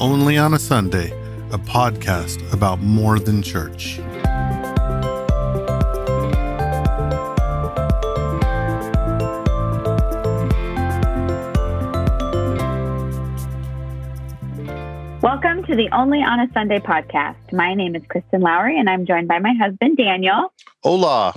Only on a Sunday, a podcast about more than church. Welcome to the Only on a Sunday podcast. My name is Kristen Lowry, and I'm joined by my husband, Daniel. Hola.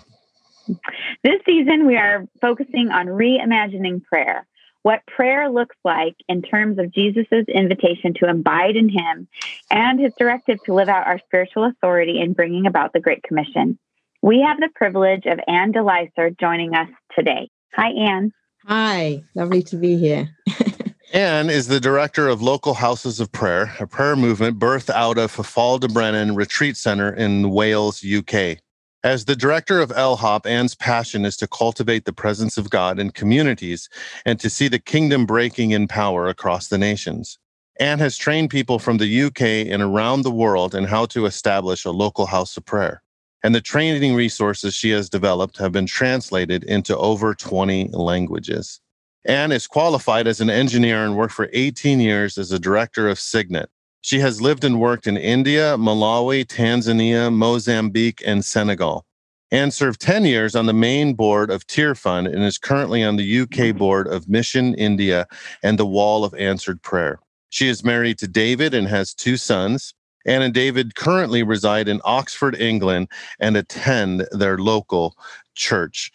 This season, we are focusing on reimagining prayer, what prayer looks like in terms of Jesus' invitation to abide in Him and His directive to live out our spiritual authority in bringing about the Great Commission. We have the privilege of Anne DeLicer joining us today. Hi, Anne. Hi, lovely to be here. Anne is the director of Local Houses of Prayer, a prayer movement birthed out of Ffald-y-Brenin Retreat Center in Wales, UK. As the director of LHOP, Anne's passion is to cultivate the presence of God in communities and to see the kingdom breaking in power across the nations. Anne has trained people from the UK and around the world in how to establish a local house of prayer. And the training resources she has developed have been translated into over 20 languages. Anne is qualified as an engineer and worked for 18 years as a director of Signet. She has lived and worked in India, Malawi, Tanzania, Mozambique, and Senegal. and served 10 years on the main board of Tearfund and is currently on the UK board of Mission India and the Wall of Answered Prayer. She is married to David and has two sons. Anne and David currently reside in Oxford, England, and attend their local church.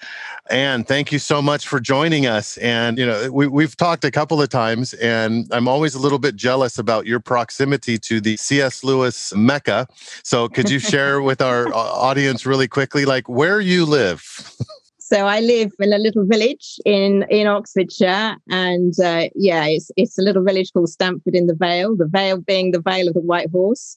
And thank you so much for joining us. And, you know, we, we've talked a couple of times, and I'm always a little bit jealous about your proximity to the C.S. Lewis Mecca. So, could you share with our audience really quickly, like where you live? So I live in a little village in in Oxfordshire, and uh, yeah, it's it's a little village called Stanford in the Vale. The Vale being the Vale of the White Horse,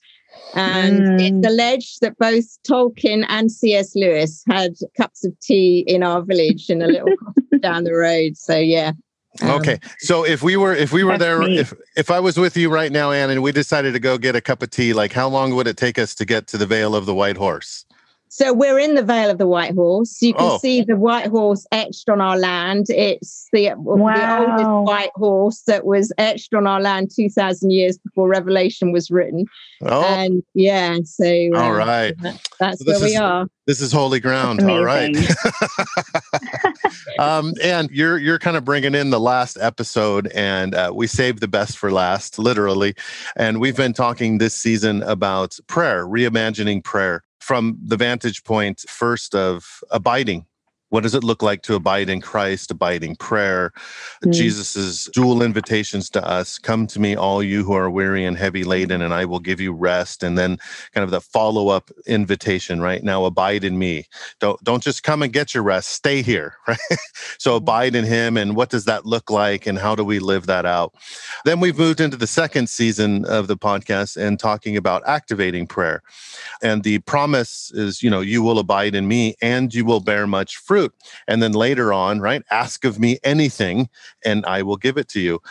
and mm. it's alleged that both Tolkien and C.S. Lewis had cups of tea in our village in a little down the road. So yeah. Um, okay, so if we were if we were there neat. if if I was with you right now, Anne, and we decided to go get a cup of tea, like how long would it take us to get to the Vale of the White Horse? So we're in the Vale of the White Horse. You can oh. see the white horse etched on our land. It's the, wow. the oldest white horse that was etched on our land 2,000 years before Revelation was written. Oh. And yeah, so uh, all right, that's so where we are. This is holy ground. All right. um, and you're you're kind of bringing in the last episode, and uh, we saved the best for last, literally. And we've been talking this season about prayer, reimagining prayer from the vantage point first of abiding what does it look like to abide in Christ, abiding prayer? Mm. Jesus's dual invitations to us come to me, all you who are weary and heavy laden, and I will give you rest. And then kind of the follow up invitation, right? Now abide in me. Don't, don't just come and get your rest, stay here, right? so hmm. abide in him. And what does that look like? And how do we live that out? Then we've moved into the second season of the podcast and talking about activating prayer. And the promise is, you know, you will abide in me and you will bear much fruit fruit. And then later on, right, ask of me anything and I will give it to you.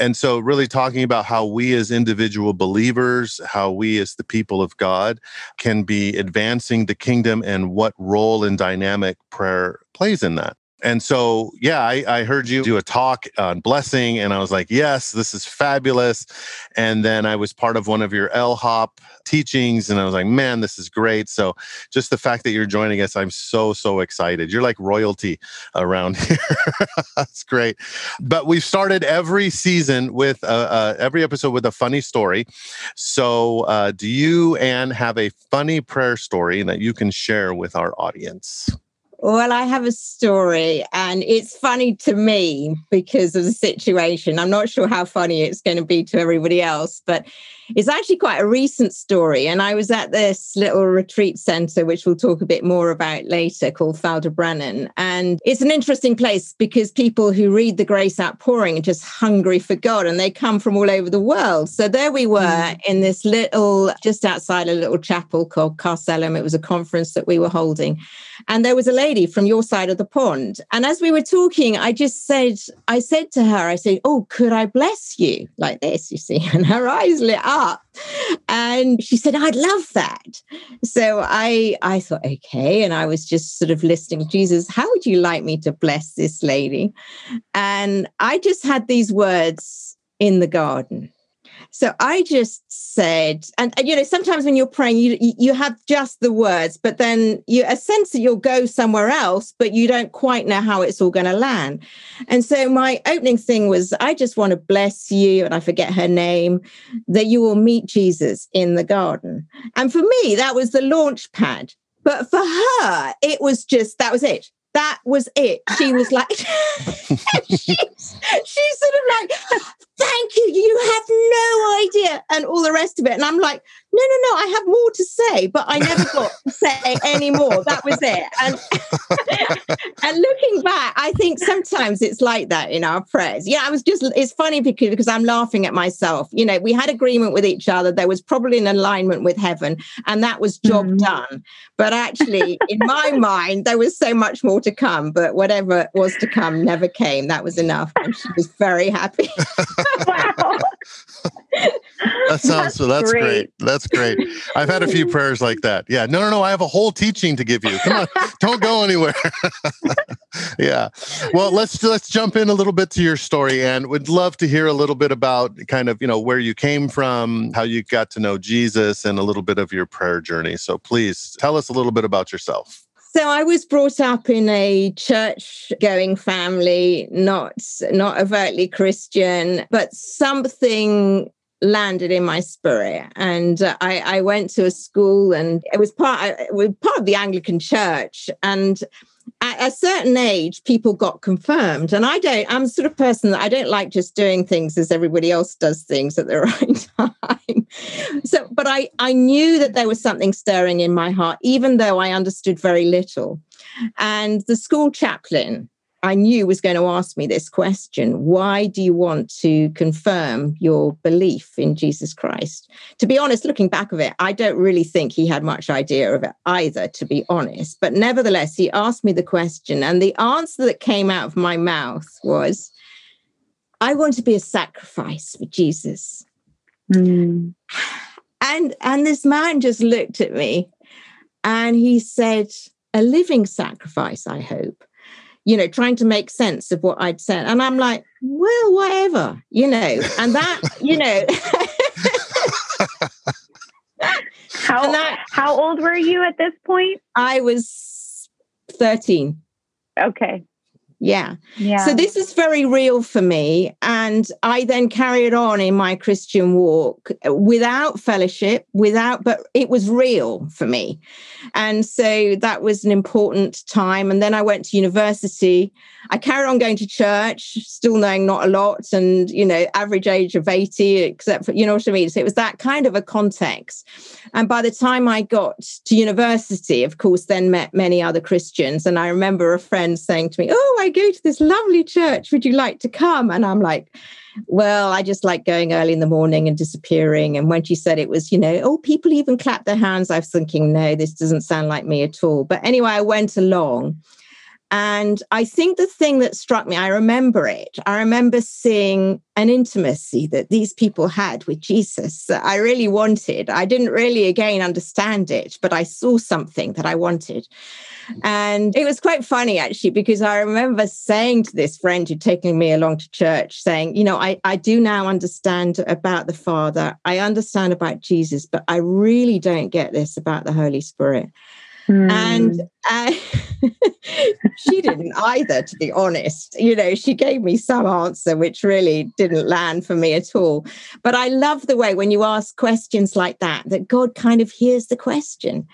And so, really talking about how we as individual believers, how we as the people of God can be advancing the kingdom and what role and dynamic prayer plays in that. And so, yeah, I, I, heard you do a talk on blessing, and I was like, yes, this is fabulous. And then I was part of one of your LHOP teachings, and I was like, man, this is great. So, just the fact that you're joining us, I'm so, so excited. You're like royalty around here. That's great. But we've started every season with uh, uh, every episode with a funny story. So, uh, do you, Anne, have a funny prayer story that you can share with our audience? Well, I have a story, and it's funny to me because of the situation. I'm not sure how funny it's going to be to everybody else, but it's actually quite a recent story. And I was at this little retreat center, which we'll talk a bit more about later, called Ffald-y-Brenin. And it's an interesting place because people who read the Grace Outpouring are just hungry for God and they come from all over the world. So there we were mm. in this little, just outside a little chapel called Carcellum. It was a conference that we were holding. And there was a lady from your side of the pond. And as we were talking, I just said, I said to her, I said, Oh, could I bless you? Like this, you see. And her eyes lit up up. And she said, I'd love that. So I I thought, okay. And I was just sort of listening, Jesus, how would you like me to bless this lady? And I just had these words in the garden. So I just said, and, and, you know, sometimes when you're praying, you you have just the words, but then you a sense that you'll go somewhere else, but you don't quite know how it's all going to land. And so my opening thing was, I just want to bless you, and I forget her name, that you will meet Jesus in the garden. And for me, that was the launch pad. But for her, it was just that was it that was it. She was like, she's, she's sort of like, thank you. You have no idea. And all the rest of it. And I'm like, no, no, no, I have more to say, but I never got to say any more. That was it. And, and looking back, I think sometimes it's like that in our prayers. Yeah, I was just, it's funny because, because I'm laughing at myself. You know, we had agreement with each other. There was probably an alignment with heaven, and that was job mm. done. But actually, in my mind, there was so much more to come, but whatever was to come never came. That was enough. And she was very happy. wow. that sounds so that's great. great. That's great. I've had a few prayers like that. Yeah. No, no, no. I have a whole teaching to give you. Come on. Don't go anywhere. yeah. Well, let's let's jump in a little bit to your story and would love to hear a little bit about kind of, you know, where you came from, how you got to know Jesus and a little bit of your prayer journey. So please tell us a little bit about yourself. So I was brought up in a church going family, not not overtly Christian, but something landed in my spirit and uh, I, I went to a school and it was part it was part of the Anglican church and at a certain age, people got confirmed. And I don't, I'm the sort of person that I don't like just doing things as everybody else does things at the right time. So, but I, I knew that there was something stirring in my heart, even though I understood very little. And the school chaplain I knew was going to ask me this question Why do you want to confirm your belief in Jesus Christ? To be honest, looking back of it, I don't really think he had much idea of it either, to be honest. But nevertheless, he asked me the question, and the answer that came out of my mouth was I want to be a sacrifice for Jesus. Mm. And, and this man just looked at me and he said, A living sacrifice, I hope you know, trying to make sense of what I'd said. And I'm like, well, whatever, you know, and that, you know. how, that, how old were you at this point? I was 13. Okay. Yeah. Yeah. So this is very real for me. And I then carried on in my Christian walk without fellowship, without, but it was real for me. And so that was an important time. And then I went to university. I carried on going to church, still knowing not a lot, and, you know, average age of 80, except for, you know what I mean? So it was that kind of a context. And by the time I got to university, of course, then met many other Christians. And I remember a friend saying to me, Oh, I go to this lovely church. Would you like to come? And I'm like, well, I just like going early in the morning and disappearing. And when she said it was, you know, oh, people even clap their hands, I was thinking, no, this doesn't sound like me at all. But anyway, I went along. And I think the thing that struck me, I remember it. I remember seeing an intimacy that these people had with Jesus that I really wanted. I didn't really, again, understand it, but I saw something that I wanted. And it was quite funny actually, because I remember saying to this friend who'd taken me along to church, saying, you know, I, I do now understand about the Father, I understand about Jesus, but I really don't get this about the Holy Spirit. Mm. And uh, she didn't either, to be honest. You know, she gave me some answer which really didn't land for me at all. But I love the way when you ask questions like that, that God kind of hears the question.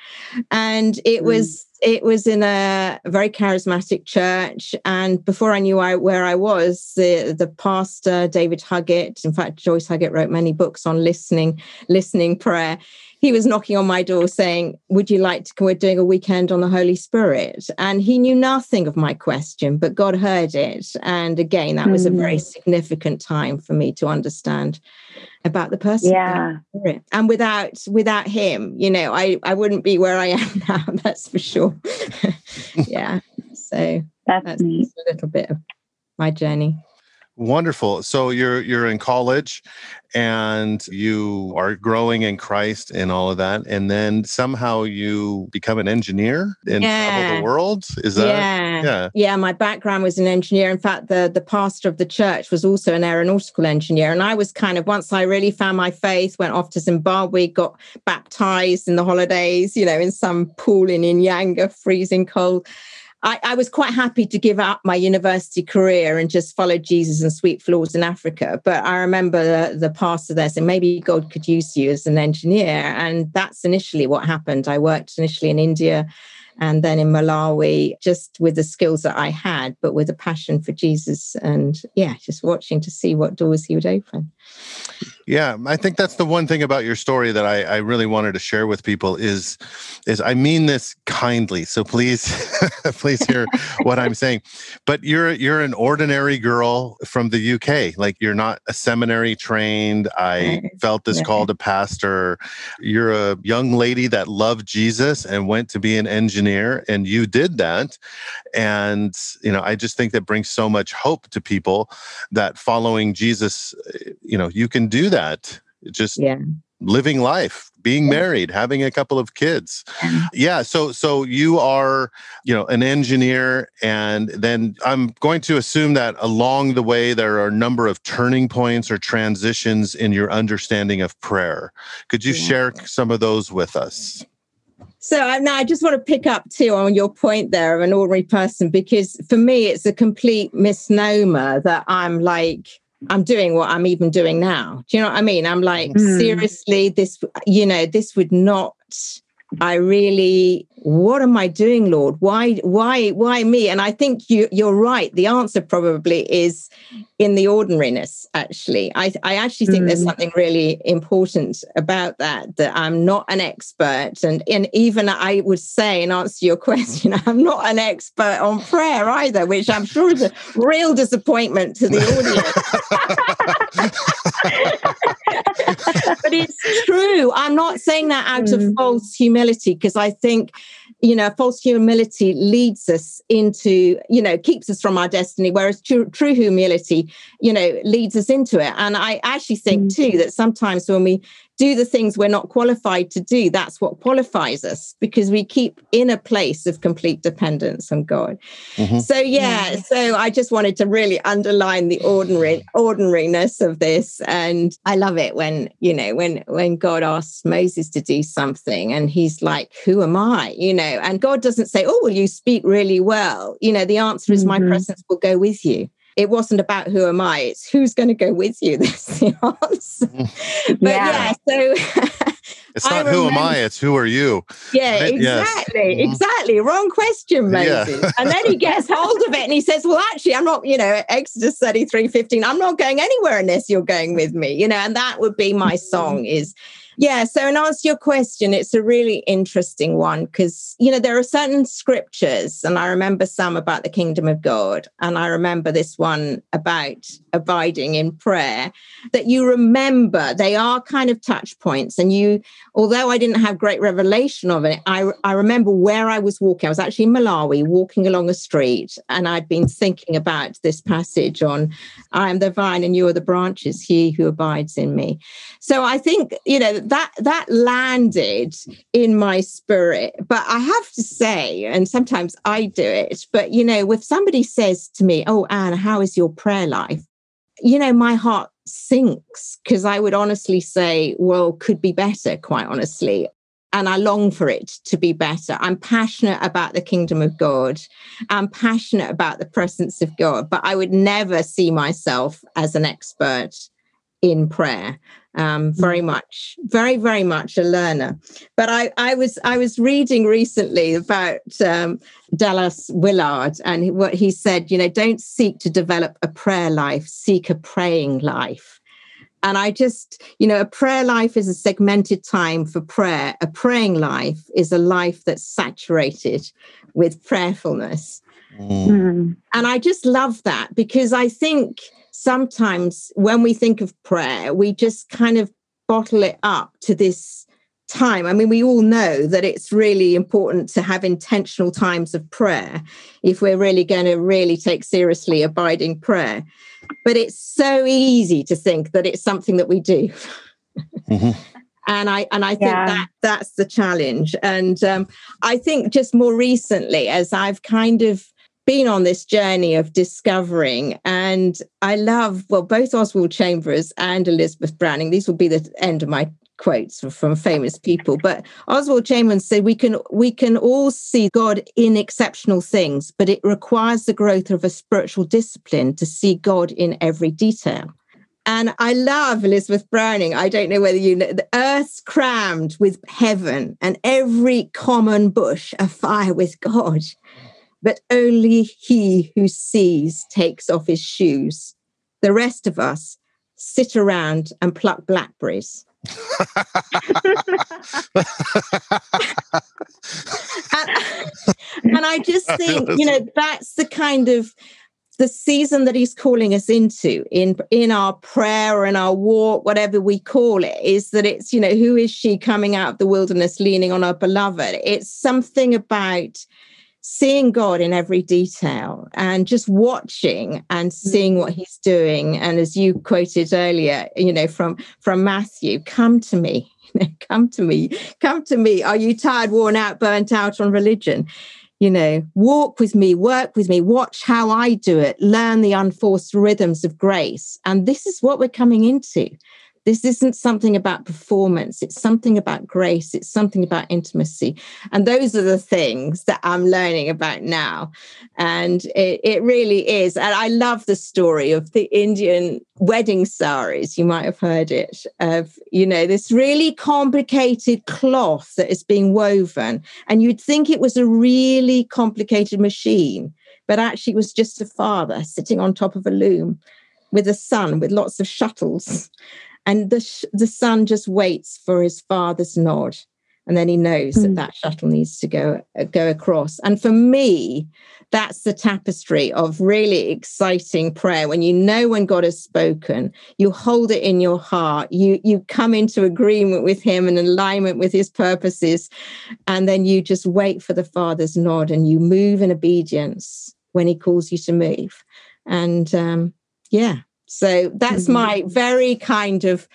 And it mm. was it was in a very charismatic church and before i knew I, where i was the, the pastor david huggett in fact joyce huggett wrote many books on listening listening prayer he was knocking on my door saying, Would you like to? We're doing a weekend on the Holy Spirit. And he knew nothing of my question, but God heard it. And again, that was mm. a very hmm. significant time for me to understand about the person. Yeah. And without without him, you know, I, I wouldn't be where I am now, that's for sure. yeah. So that's, that's a little bit of my journey. Wonderful. So you're you're in college and you are growing in Christ and all of that and then somehow you become an engineer and Yeah. travel the world. Is that yeah. yeah. Yeah, my background was an engineer. In fact, the the pastor of the church was also an aeronautical engineer. And I was kind of once I really found my faith, went off to Zimbabwe, got baptized in the holidays, you know, in some pool in Inyanga, freezing cold. I, I was quite happy to give up my university career and just follow Jesus and sweep floors in Africa. But I remember the, the pastor there saying, maybe God could use you as an engineer. And that's initially what happened. I worked initially in India and then in Malawi, just with the skills that I had, but with a passion for Jesus and yeah, just watching to see what doors he would open. Yeah, I think that's the one thing about your story that I, I really wanted to share with people is is I mean this kindly. So please please hear what I'm saying. But you're you're an ordinary girl from the UK. Like you're not a seminary trained. I felt this Right. call to pastor. You're a young lady that loved Jesus and went to be an engineer and you did that. And you know, I just think that brings so much hope to people that following Jesus, eh, you know, you can do that. Just Yeah. living life, being married, having a couple of kids. Yeah. Yeah, so so you are, you know, an engineer and then I'm going to assume that along the way there are a number of turning points or transitions in your understanding of prayer. Could you Yeah. share some of those with us? So uh, now I just want to pick up too on your point there of an ordinary person, because for me, it's a complete misnomer that I'm like, I'm doing what I'm even doing now. Do you know what I mean? I'm like, Mm. seriously, this, you know, this would not, I really, what am I doing, Lord? Why, why, why me? And I think you, you're right. The answer probably is in the ordinariness, actually. I, I actually think there's Mm. something really important about that, that I'm not an expert. And, and even I would say, in answer to your question, I'm not an expert on prayer either, which I'm sure is a real disappointment to the audience. but it's true. I'm not saying that out of Mm. false humility because I think, you know, false humility leads us into, you know, keeps us from our destiny, whereas true, true humility, you know, leads us into it. And I actually think too that sometimes when we do the things we're not qualified to do, that's what qualifies us because we keep in a place of complete dependence on God. Mhm. So yeah, Yeah. so I just wanted to really underline the ordinary ordinariness of this, and I love it when you know when when God asks Moses to do something, and he's like, "Who am I?" You know, and God doesn't say, "Oh, well, you speak really well." You know, the answer is, "My Mhm. presence will go with you." It wasn't about who am I; it's who's going to go with you. this the answer. But yeah, Yeah. so It's I not who am I, it's who are you? Yeah, Right? Yes. exactly, Mhm. exactly. Wrong question, Yeah. Moses. and then he gets hold of it and he says, Well, actually, I'm not, you know, Exodus 33 15, I'm not going anywhere unless you're going with me, you know, and that would be my song is yeah. So in answer to your question, it's a really interesting one because you know there are certain scriptures, and I remember some about the kingdom of God, and I remember this one about abiding in prayer that you remember they are kind of touch points and you although I didn't have great revelation of it, I, I remember where I was walking. I was actually in Malawi walking along a street, and I'd been thinking about this passage on I am the vine and you are the branches, he who abides in me. So I think, you know, that that landed in my spirit. But I have to say, and sometimes I do it, but you know, if somebody says to me, Oh, Anne, how is your prayer life? you know, my heart sinks because I would honestly say, well, could be better, quite honestly. And I long for it to be better. I'm passionate about the kingdom of God. I'm passionate about the presence of God, but I would never see myself as an expert in prayer. Um, very much, very, very much a learner. But I, I was, I was reading recently about um, Dallas Willard and what he said. You know, don't seek to develop a prayer life; seek a praying life. And I just, you know, a prayer life is a segmented time for prayer. A praying life is a life that's saturated with prayerfulness. Mm. Mm. And I just love that because I think sometimes when we think of prayer, we just kind of bottle it up to this time. I mean, we all know that it's really important to have intentional times of prayer if we're really going to really take seriously abiding prayer. But it's so easy to think that it's something that we do. Mm-hmm. and I and I think yeah. that that's the challenge. And um, I think just more recently, as I've kind of been on this journey of discovering and i love well both oswald chambers and elizabeth browning these will be the end of my quotes from famous people but oswald chambers said we can we can all see god in exceptional things but it requires the growth of a spiritual discipline to see god in every detail and I love Elizabeth Browning. I don't know whether you know the earth's crammed with heaven and every common bush afire with God but only he who sees takes off his shoes. The rest of us sit around and pluck blackberries. and, and I just think, you know, that's the kind of the season that he's calling us into in in our prayer or in our walk whatever we call it is that it's you know who is she coming out of the wilderness leaning on her beloved it's something about seeing God in every detail and just watching and mm. seeing what he's doing. And as you quoted earlier, you know, from from Matthew, come to me, come to me, come to me. Are you tired, worn out, burnt out on religion? You know, walk with me, work with me, watch how I do it, learn the unforced rhythms of grace. And this is what we're coming into. This isn't something about performance. It's something about grace. It's something about intimacy. And those are the things that I'm learning about now. And it, it really is. And I love the story of the Indian wedding saris. You might have heard it of, you know, this really complicated cloth that is being woven. And you'd think it was a really complicated machine, but actually it was just a father sitting on top of a loom with a son with lots of shuttles and the sh- the son just waits for his father's nod. And then he knows mm. that hmm. that shuttle needs to go uh, go across. And for me that's the tapestry of really exciting prayer. When you know when god has spoken you hold it in your heart. You you come into agreement with him and alignment with his purposes. And then you just wait for the father's nod and you move in obedience when he calls you to move. And um, yeah so that's mm-hmm. my very kind of,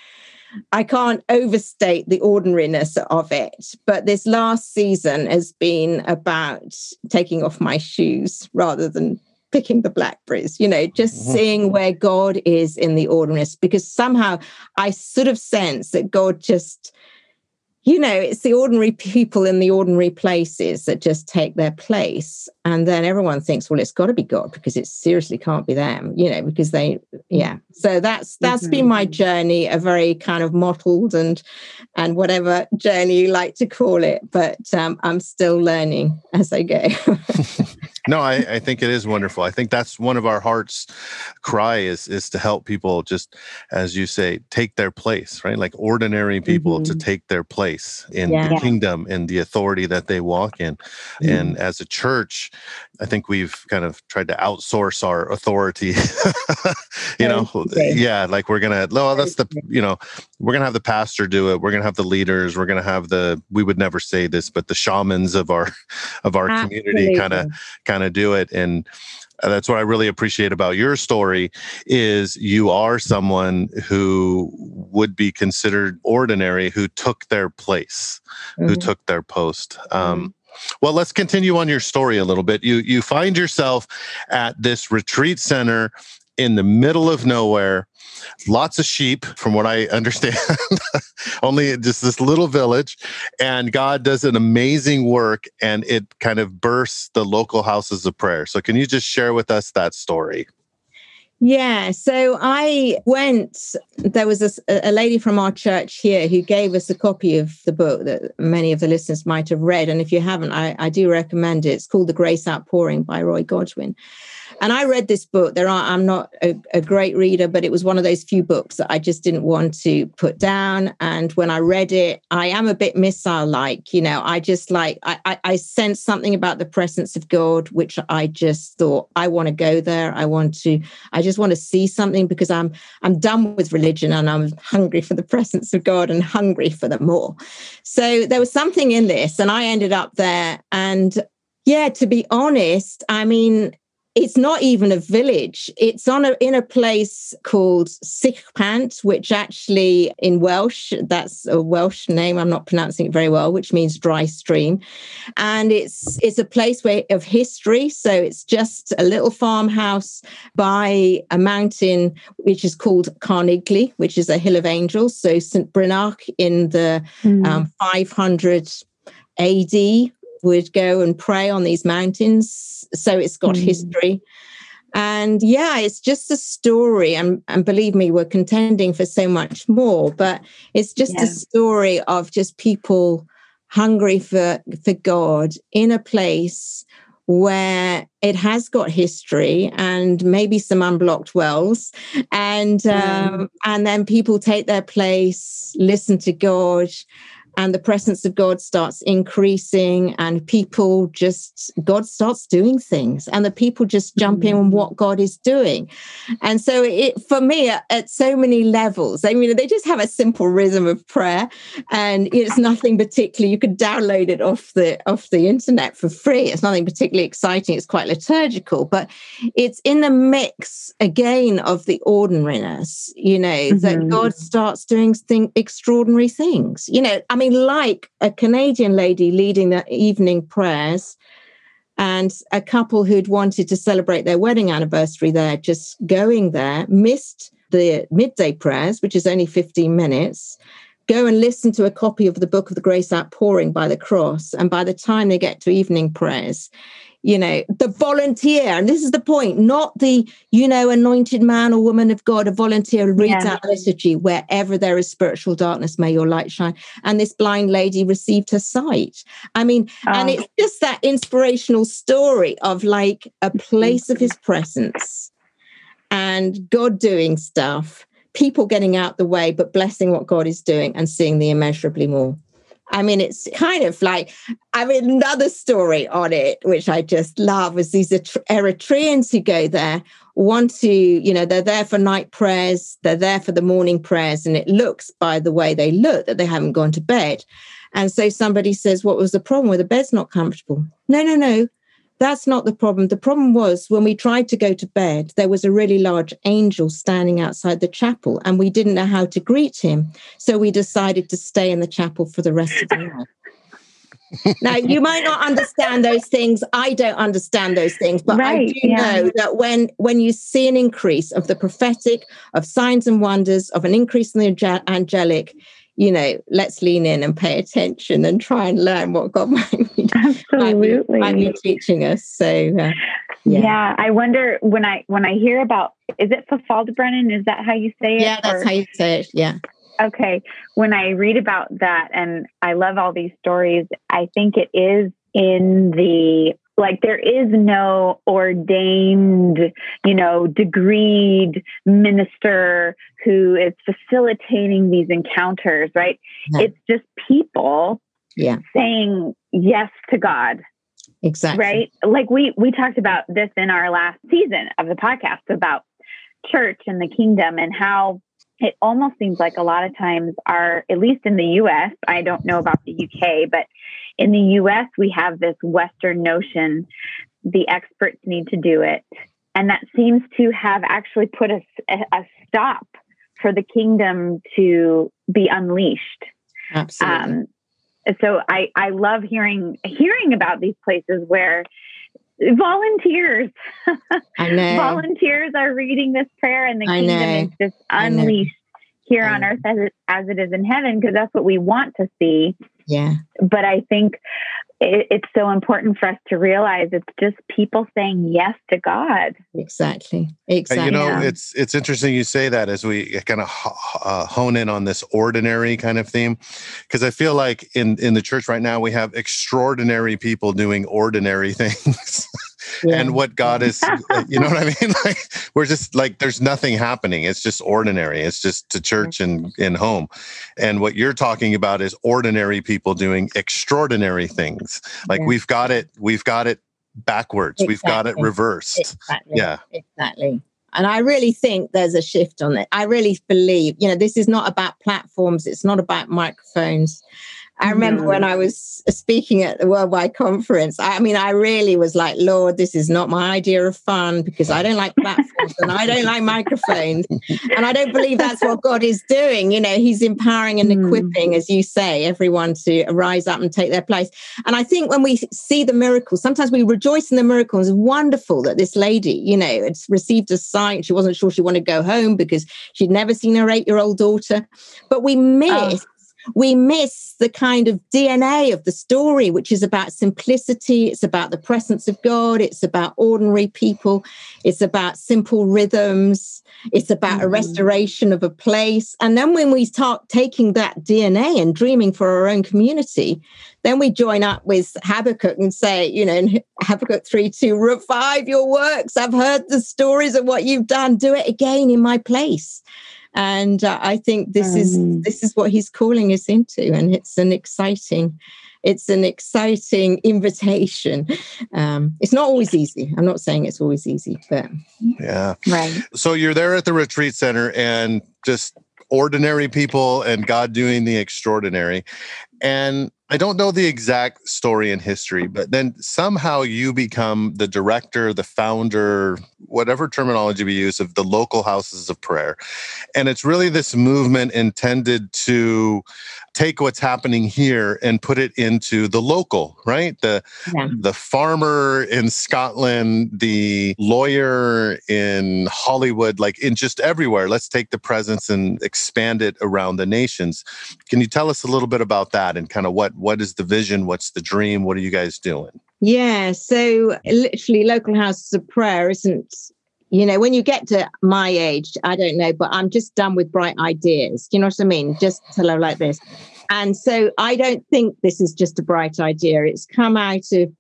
I can't overstate the ordinariness of it. But this last season has been about taking off my shoes rather than picking the blackberries, you know, just mm-hmm. seeing where God is in the ordinariness, because somehow I sort of sense that God just you know, it's the ordinary people in the ordinary places that just take their place. And then everyone thinks, well, it's got to be God because it seriously can't be them, you know, because they, yeah. So that's that's mm-hmm. been my journey, a very kind of mottled and and whatever journey you like to call it. But um, I'm still learning as I go. no, I, I think it is wonderful. I think that's one of our hearts' cry is is to help people just, as you say, take their place, right? Like ordinary people mm-hmm. to take their place in yeah. the kingdom and the authority that they walk in. Mm-hmm. And as a church, I think we've kind of tried to outsource our authority. you know, yeah, like we're gonna. No, that's the you know, we're gonna have the pastor do it. We're gonna have the leaders. We're gonna have the. We would never say this, but the shamans of our of our Absolutely. community kind of kind of do it and that's what I really appreciate about your story is you are someone who would be considered ordinary who took their place, mm-hmm. who took their post. Um, mm-hmm. Well, let's continue on your story a little bit. You you find yourself at this retreat center in the middle of nowhere, lots of sheep, from what I understand, only just this little village. And God does an amazing work and it kind of bursts the local houses of prayer. So, can you just share with us that story? Yeah, so I went. There was a, a, lady from our church here who gave us a copy of the book that many of the listeners might have read. And if you haven't, I, I do recommend it. It's called The Grace Outpouring by Roy Godwin. And I read this book. There are, I'm not a, a, great reader, but it was one of those few books that I just didn't want to put down. And when I read it, I am a bit missile like, you know, I just like, I, I, I sensed something about the presence of God, which I just thought, I want to go there. I want to, I just want to see something because I'm, I'm done with religion and I'm hungry for the presence of God and hungry for the more. So there was something in this, and I ended up there. And yeah, to be honest, I mean, it's not even a village. It's on a in a place called Sychpant, which actually in Welsh, that's a Welsh name. I'm not pronouncing it very well, which means dry stream. And it's it's a place where of history. So it's just a little farmhouse by a mountain which is called Carningli, which is a hill of angels. So St. Brynach in the mm. um, 500 AD would go and pray on these mountains. So it's got mm. history. And yeah, it's just a story. And, and believe me, we're contending for so much more, but it's just yeah. a story of just people hungry for, for God in a place where it has got history and maybe some unblocked wells and um, mm. and then people take their place listen to god and the presence of God starts increasing, and people just, God starts doing things, and the people just jump mm-hmm. in on what God is doing. And so, it for me, at, at, so many levels, I mean, they just have a simple rhythm of prayer, and it's nothing particularly. You could download it off the off the internet for free. It's nothing particularly exciting. It's quite liturgical, but it's in the mix again of the ordinariness. You know mm-hmm. that God starts doing thing, extraordinary things. You know, I mean mean, like a Canadian lady leading the evening prayers and a couple who'd wanted to celebrate their wedding anniversary there, just going there, missed the midday prayers, which is only 15 minutes, go and listen to a copy of the Book of the Grace Outpouring by the Cross. And by the time they get to evening prayers, you know, the volunteer, and this is the point, not the, you know, anointed man or woman of God, a volunteer reads yeah. out liturgy wherever there is spiritual darkness, may your light shine. And this blind lady received her sight. I mean, oh. and it's just that inspirational story of like a mm-hmm. place of his presence and God doing stuff, people getting out the way, but blessing what God is doing and seeing the immeasurably more. I mean, it's kind of like, I mean, another story on it, which I just love, is these Eritreans who go there want to, you know, they're there for night prayers, they're there for the morning prayers, and it looks by the way they look that they haven't gone to bed. And so somebody says, What was the problem? Well, the bed's not comfortable. No, no, no. That's not the problem. The problem was when we tried to go to bed, there was a really large angel standing outside the chapel, and we didn't know how to greet him. So we decided to stay in the chapel for the rest of the night. now you might not understand those things i don't understand those things but right, i do yeah. know that when when you see an increase of the prophetic of signs and wonders of an increase in the angelic you know, let's lean in and pay attention and try and learn what God might be, Absolutely. Might be, might be teaching us. So, uh, yeah. yeah. I wonder when I when I hear about is it Fafald Brennan? Is that how you say it? Yeah, that's or? how you say it. Yeah. Okay. When I read about that, and I love all these stories, I think it is in the like there is no ordained you know degreed minister who is facilitating these encounters right? Yeah. it's just people yeah. saying yes to god exactly. right? Like we we talked about this in our last season of the podcast about church and the kingdom and how it almost seems like a lot of times are at least in the US I don't know about the UK but in the US, we have this Western notion the experts need to do it. And that seems to have actually put a, a stop for the kingdom to be unleashed. Absolutely. Um, so I, I love hearing hearing about these places where volunteers volunteers are reading this prayer and the I kingdom know. is just unleashed here on earth as it, as it is in heaven because that's what we want to see yeah. But I think it, it's so important for us to realize it's just people saying yes to God. Exactly. Exactly. You know, it's it's interesting you say that as we kind of uh, hone in on this ordinary kind of theme, because I feel like in in the church right now we have extraordinary people doing ordinary things. Yeah. and what God is, uh, you know what I mean? Like we're just like there's nothing happening. It's just ordinary. It's just to church and mm-hmm. in home. And what you're talking about is ordinary people doing extraordinary things. Like yeah. we've got it, we've got it backwards. Exactly. We've got it reversed. Exactly. Yeah. Exactly. And I really think there's a shift on it. I really believe, you know, this is not about platforms, it's not about microphones. I remember when I was speaking at the Worldwide Conference. I mean, I really was like, Lord, this is not my idea of fun because I don't like platforms and I don't like microphones. And I don't believe that's what God is doing. You know, He's empowering and hmm. equipping, as you say, everyone to rise up and take their place. And I think when we see the miracles, sometimes we rejoice in the miracles. It's wonderful that this lady, you know, had received a sign. She wasn't sure she wanted to go home because she'd never seen her eight year old daughter. But we miss. Oh we miss the kind of DNA of the story, which is about simplicity. It's about the presence of God. It's about ordinary people. It's about simple rhythms. It's about mm-hmm. a restoration of a place. And then when we start taking that DNA and dreaming for our own community, then we join up with Habakkuk and say, you know, Habakkuk 3 2, revive your works. I've heard the stories of what you've done. Do it again in my place and uh, i think this um, is mm. this is what he's calling us into and it's an exciting it's an exciting invitation. Um, it's not always easy. I'm not saying it's always easy but yeah. Right. So you're there at the retreat center and just ordinary people and god doing the extraordinary. And I don't know the exact story in history, but then somehow you become the director, the founder, whatever terminology we use, of the local houses of prayer. And it's really this movement intended to take what's happening here and put it into the local, right? The yeah. the farmer in Scotland, the lawyer in Hollywood, like in just everywhere. Let's take the presence and expand it around the nations. Can you tell us a little bit about that and kind of what what is the vision? What's the dream? What are you guys doing? Yeah, so literally local houses of prayer isn't you know, when you get to my age, I don't know, but I'm just done with bright ideas. You know what I mean? Just hello like this. And so I don't think this is just a bright idea. It's come out of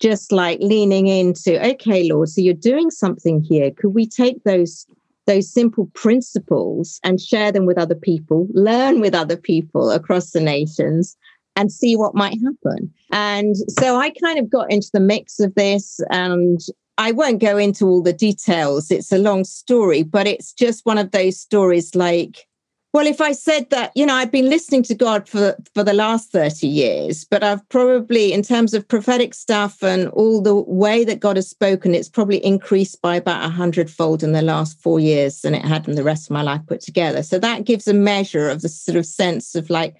just like leaning into, okay, Lord, so you're doing something here. Could we take those those simple principles and share them with other people, learn with other people across the nations, and see what might happen. And so I kind of got into the mix of this and I won't go into all the details. It's a long story, but it's just one of those stories like, well, if I said that, you know, I've been listening to God for, for the last 30 years, but I've probably, in terms of prophetic stuff and all the way that God has spoken, it's probably increased by about a hundredfold in the last four years than it had in the rest of my life put together. So that gives a measure of the sort of sense of like,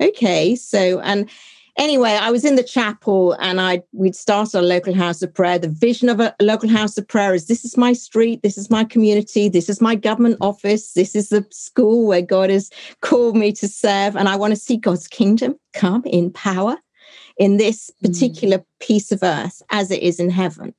okay, so, and anyway, I was in the chapel and I we'd started a local house of prayer. The vision of a local house of prayer is this is my street, this is my community, this is my government office, this is the school where God has called me to serve, and I want to see God's kingdom come in power in this mm. particular mm. piece of earth as it is in heaven.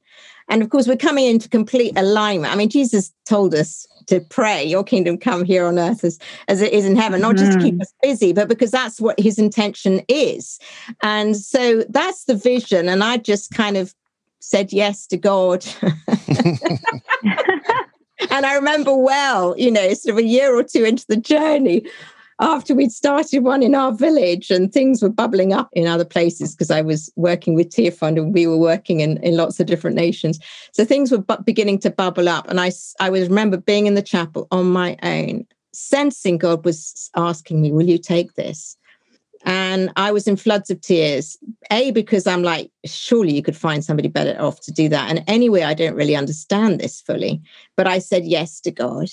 And of course, we're coming into complete alignment. I mean, Jesus told us to pray, Your kingdom come here on earth as, as it is in heaven, not just to keep mm. us busy, but because that's what his intention is. And so that's the vision. And I just kind of said yes to God. and I remember well, you know, sort of a year or two into the journey, after we'd started one in our village and things were bubbling up in other places because I was working with Tearfund and we were working in, in lots of different nations. So things were bu- beginning to bubble up. And I, I was remember being in the chapel on my own, sensing God was asking me, Will you take this? And I was in floods of tears. A, because I'm like, surely you could find somebody better off to do that. And anyway, I don't really understand this fully. But I said yes to God.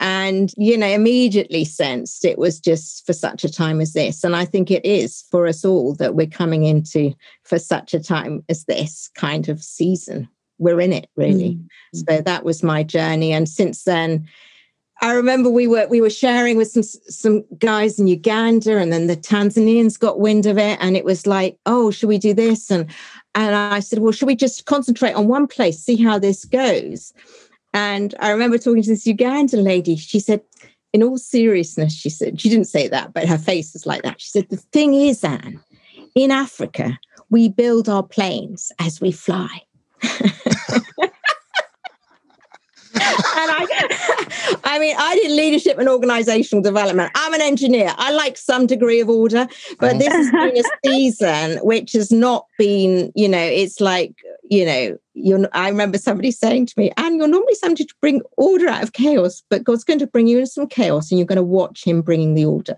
And, you know, immediately sensed it was just for such a time as this. And I think it is for us all that we're coming into for such a time as this kind of season. We're in it, really. Mm-hmm. So that was my journey. And since then, I remember we were we were sharing with some some guys in Uganda, and then the Tanzanians got wind of it, and it was like, oh, should we do this? And and I said, well, should we just concentrate on one place, see how this goes? And I remember talking to this Ugandan lady. She said, in all seriousness, she said, she didn't say that, but her face was like that. She said, the thing is, Anne, in Africa, we build our planes as we fly. and I, I mean, I did leadership and organizational development. I'm an engineer. I like some degree of order, but this has been a season which has not been, you know, it's like, you know, you're, I remember somebody saying to me, and you're normally somebody to bring order out of chaos, but God's going to bring you in some chaos and you're going to watch him bringing the order.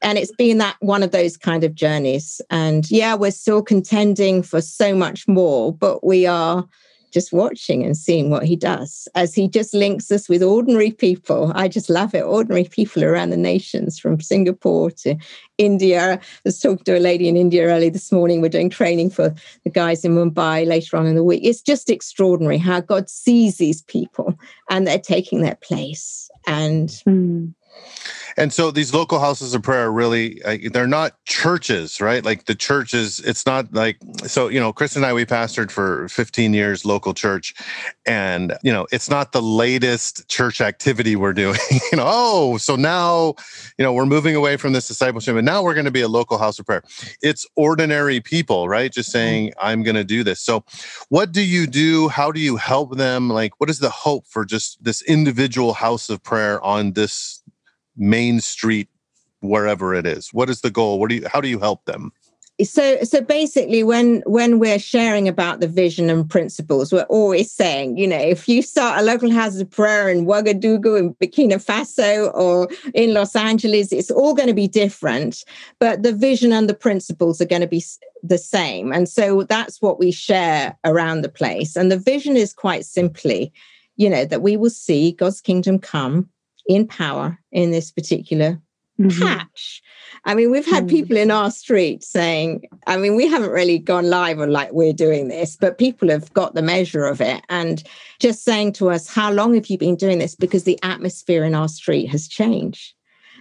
And it's been that one of those kind of journeys. And yeah, we're still contending for so much more, but we are just watching and seeing what he does as he just links us with ordinary people. I just love it. Ordinary people around the nations from Singapore to India. I was talking to a lady in India early this morning. We're doing training for the guys in Mumbai later on in the week. It's just extraordinary how God sees these people and they're taking their place. And mm. And so these local houses of prayer really, uh, they're not churches, right? Like the churches, it's not like, so, you know, Chris and I, we pastored for 15 years local church. And, you know, it's not the latest church activity we're doing. you know, oh, so now, you know, we're moving away from this discipleship and now we're going to be a local house of prayer. It's ordinary people, right? Just mm-hmm. saying, I'm going to do this. So what do you do? How do you help them? Like, what is the hope for just this individual house of prayer on this main street wherever it is. What is the goal? What do you how do you help them? So so basically when when we're sharing about the vision and principles we're always saying you know if you start a local house of prayer in Ouagadougou in Burkina Faso or in Los Angeles it's all going to be different but the vision and the principles are going to be the same. And so that's what we share around the place. And the vision is quite simply you know that we will see God's kingdom come in power in this particular mm-hmm. patch. I mean, we've had mm-hmm. people in our street saying, I mean, we haven't really gone live on like we're doing this, but people have got the measure of it and just saying to us, How long have you been doing this? Because the atmosphere in our street has changed.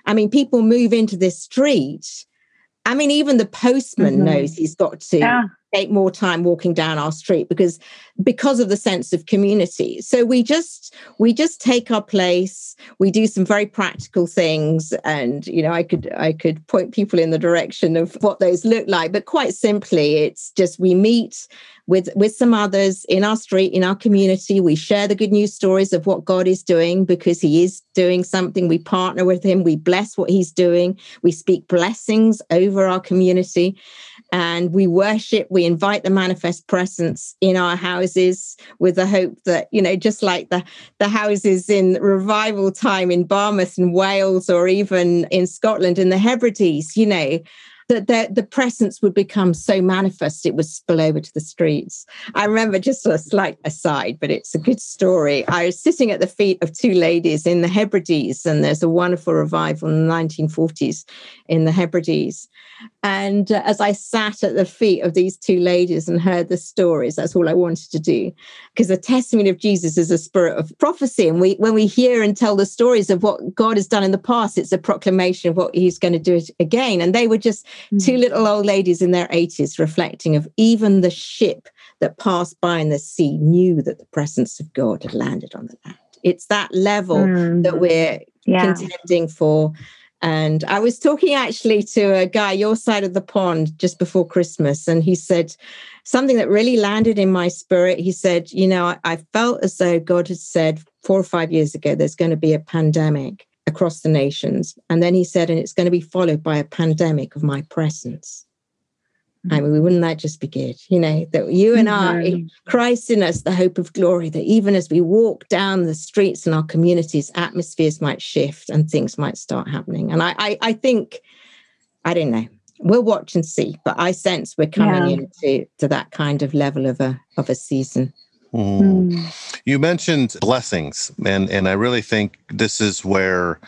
I mean, people move into this street. I mean, even the postman mm-hmm. knows he's got to yeah take more time walking down our street because because of the sense of community. So we just we just take our place. We do some very practical things and you know i could i could point people in the direction of what those look like but quite simply it's just we meet with with some others in our street in our community. We share the good news stories of what god is doing because he is doing something. We partner with him. We bless what he's doing. We speak blessings over our community and we worship we invite the manifest presence in our houses with the hope that you know just like the the houses in revival time in Barmouth and Wales or even in Scotland in the Hebrides you know that the, the presence would become so manifest it would spill over to the streets. I remember just a slight aside, but it's a good story. I was sitting at the feet of two ladies in the Hebrides, and there's a wonderful revival in the 1940s in the Hebrides. And uh, as I sat at the feet of these two ladies and heard the stories, that's all I wanted to do. Because the testimony of Jesus is a spirit of prophecy. And we, when we hear and tell the stories of what God has done in the past, it's a proclamation of what he's going to do again. And they were just mm. two little old ladies in their 80s reflecting of even the ship that passed by in the sea knew that the presence of God had landed on the land. It's that level mm. that we're yeah. contending for and I was talking actually to a guy your side of the pond just before Christmas, and he said something that really landed in my spirit. He said, You know, I, I felt as though God had said four or five years ago there's going to be a pandemic across the nations. And then he said, And it's going to be followed by a pandemic of my presence. I mean, wouldn't that just be good? You know, that you and. I, Christ in us, the hope of glory, that even as we walk down the streets in our communities, atmospheres might shift and things might start happening. And I, I, I think, I don't know, we'll watch and see, but I sense we're coming yeah. into to that kind of level of a of a season. Mm. You mentioned blessings, and, and I really think this is where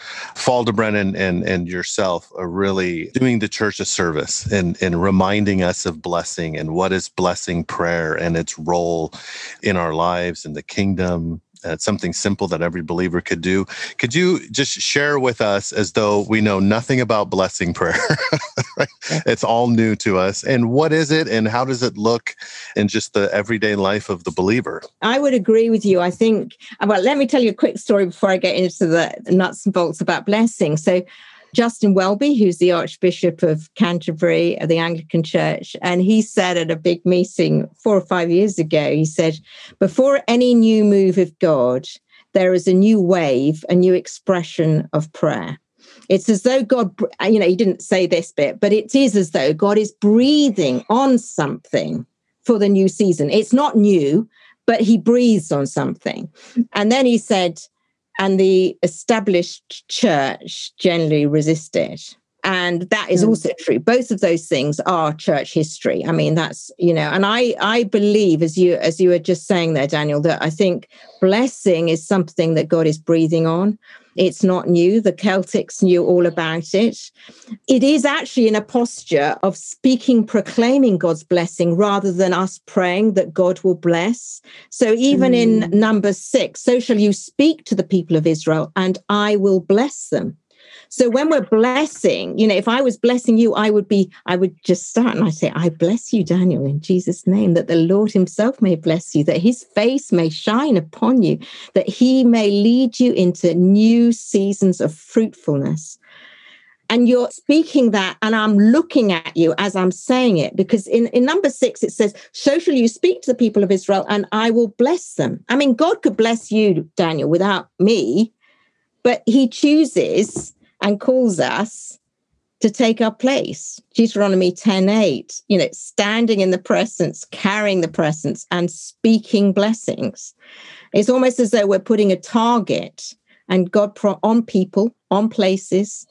Brenin and, and yourself are really doing the church a service and, and reminding us of blessing and what is blessing prayer and its role in our lives and the kingdom uh, something simple that every believer could do. Could you just share with us as though we know nothing about blessing prayer? right? It's all new to us. And what is it and how does it look in just the everyday life of the believer? I would agree with you. I think, well, let me tell you a quick story before I get into the nuts and bolts about blessing. So, Justin Welby, who's the Archbishop of Canterbury of the Anglican Church, and he said at a big meeting four or five years ago, he said, before any new move of God, there is a new wave, a new expression of prayer. It's as though God, you know, he didn't say this bit, but it is as though God is breathing on something for the new season. It's not new, but he breathes on something. And then he said, and the established church generally resisted. And that is mm. also true. Both of those things are church history. I mean, that's you know, and I I believe, as you as you were just saying there, Daniel, that I think blessing is something that God is breathing on. It's not new. The Celtics knew all about it. It is actually in a posture of speaking, proclaiming God's blessing rather than us praying that God will bless. So even mm. in number six, so shall you speak to the people of Israel, and I will bless them. So when we're blessing, you know, if I was blessing you, I would be, I would just start and I say, I bless you, Daniel, in Jesus' name, that the Lord Himself may bless you, that His face may shine upon you, that He may lead you into new seasons of fruitfulness. And you're speaking that, and I'm looking at you as I'm saying it, because in, in number six, it says, So shall you speak to the people of Israel, and I will bless them. I mean, God could bless you, Daniel, without me, but He chooses and calls us to take our place. Deuteronomy 10:8, you know, standing in the presence, carrying the presence and speaking blessings. It's almost as though we're putting a target and God pro- on people, on places,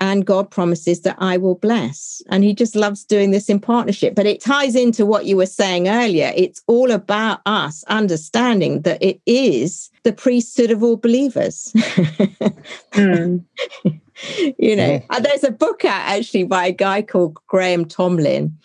and God promises that I will bless. And he just loves doing this in partnership. But it ties into what you were saying earlier. It's all about us understanding that it is the priesthood of all believers. mm. you know, mm. there's a book out actually by a guy called Graham Tomlin,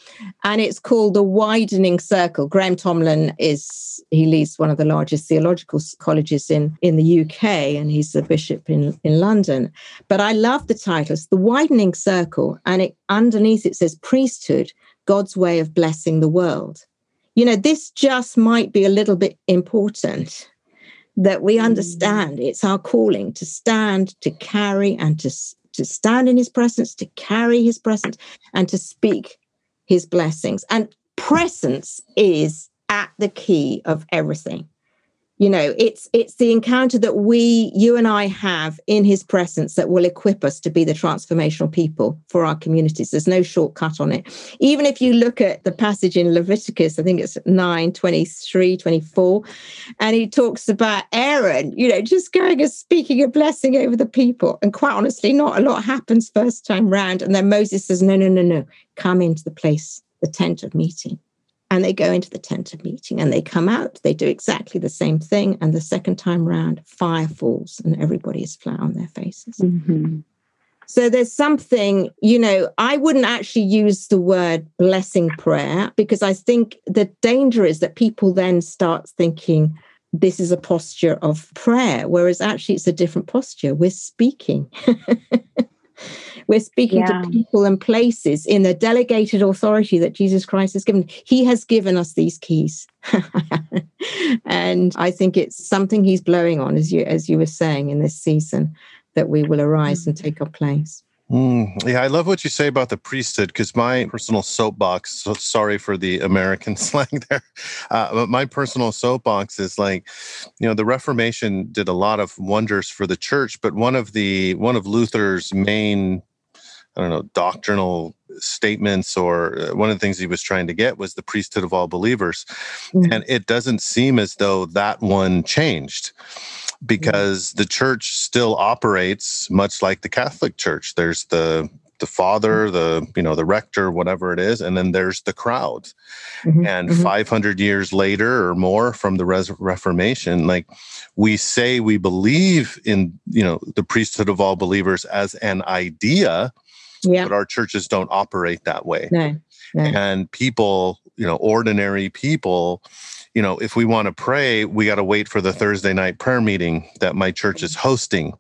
and it's called The Widening Circle. Graham Tomlin is he leads one of the largest theological colleges in in the UK, and he's a bishop in in London. But I love the title. It's The Widening Circle, and it underneath it says priesthood, God's way of blessing the world. You know, this just might be a little bit important that we mm. understand it's our calling to stand, to carry, and to, to stand in his presence, to carry his presence, and to speak his blessings. And presence is at the key of everything you know it's it's the encounter that we you and i have in his presence that will equip us to be the transformational people for our communities. There's no shortcut on it. Even if you look at the passage in leviticus i think it's 9 23 24 and he talks about aaron you know just going and speaking a blessing over the people. And quite honestly not a lot happens first time round. And then moses says no no no no. Come into the place the tent of meeting and they go into the tent of meeting and they come out. They do exactly the same thing. And the second time round fire falls and everybody is flat on their faces. Mm-hmm. so there's something you know i wouldn't actually use the word blessing prayer because i think the danger is that people then start thinking this is a posture of prayer whereas actually it's a different posture. We're speaking We're speaking yeah. to people and places in the delegated authority that Jesus Christ has given. He has given us these keys. and I think it's something he's blowing on, as you as you were saying in this season, that we will arise and take our place. Mm, yeah, I love what you say about the priesthood because my personal soapbox, so sorry for the American slang there, uh, but my personal soapbox is like, you know, the Reformation did a lot of wonders for the church, but one of the one of Luther's main I don't know, doctrinal statements or uh, one of the things he was trying to get was the priesthood of all believers. Mm-hmm. And it doesn't seem as though that one changed because mm-hmm. the church still operates much like the Catholic Church. There's the the father, mm-hmm. the you know the rector, whatever it is, and then there's the crowd. Mm-hmm. And mm-hmm. 500 years later or more from the Res- Reformation, like we say we believe in you know the priesthood of all believers as an idea, yeah. but our churches don't operate that way. No, no. And people, you know, ordinary people, you know, if we want to pray, we got to wait for the Thursday night prayer meeting that my church is hosting.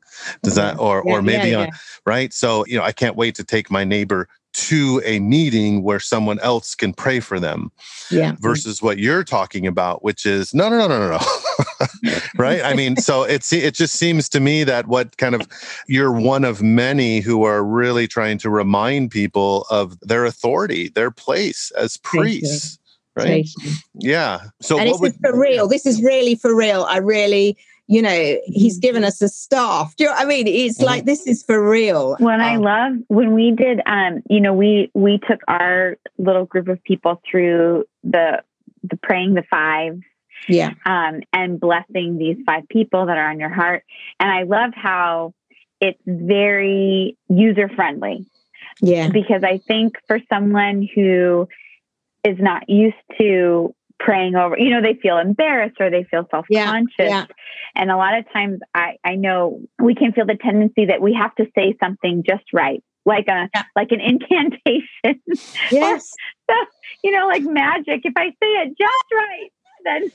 Does that, or, yeah, or maybe yeah, on, right? So, you know, I can't wait to take my neighbor to a meeting where someone else can pray for them. Yeah. Mm-hmm. Versus what you're talking about, which is no, no, no, no, no, no. right? I mean, so it's it just seems to me that what kind of you're one of many who are really trying to remind people of their authority, their place as priests. Right. Yeah. So and this would, is for real. This is really for real. I really you know, he's given us a staff. Do you know I mean? It's like this is for real. When um, I love when we did um, you know, we we took our little group of people through the the praying the five yeah um and blessing these five people that are on your heart and i love how it's very user friendly yeah because i think for someone who is not used to praying over you know they feel embarrassed or they feel self-conscious yeah, yeah. and a lot of times i i know we can feel the tendency that we have to say something just right like a yeah. like an incantation yes so, you know like magic if i say it just right then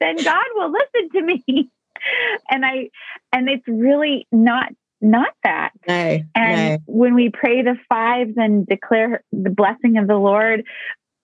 then god will listen to me and i and it's really not not that. No, and no. when we pray the fives and declare the blessing of the Lord,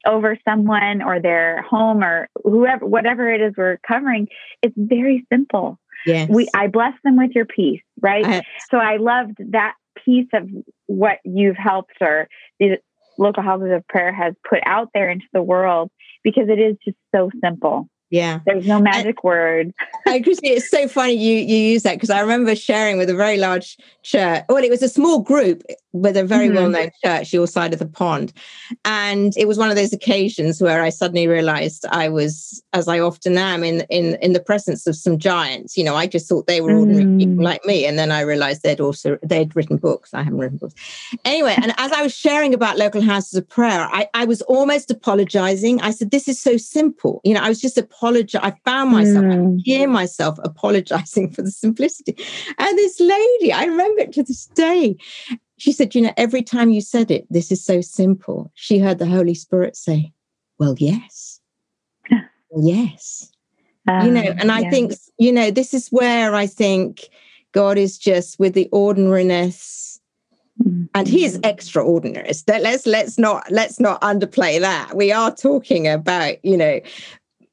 over someone or their home or whoever whatever it is we're covering it's very simple. Yes. we i bless them with your peace right? I, so i loved that piece of what you've helped or the local houses of prayer has put out there into the world because it is just so simple yeah. There's no magic I, word. and Christy, it's so funny you you use that because I remember sharing with a very large church. Well, it was a small group with a very mm-hmm. well-known church your side of the pond. And it was one of those occasions where I suddenly realized I was, as I often am, in in in the presence of some giants. You know, I just thought they were ordinary mm. people like me. And then I realized they'd also they'd written books. I haven't written books. Anyway, and as I was sharing about local houses of prayer, I, I was almost apologizing. I said, This is so simple. You know, I was just apologizing apologize. I found myself, mm. I hear myself apologizing for the simplicity. And this lady, I remember it to this day. She said, You know, every time you said it, this is so simple. She heard the Holy Spirit say, Well, yes. well, yes. Um, you know, and I yeah. think, you know, this is where I think God is just with the ordinariness and he is mm-hmm. extraordinary let's let's not let's not underplay that we are talking about you know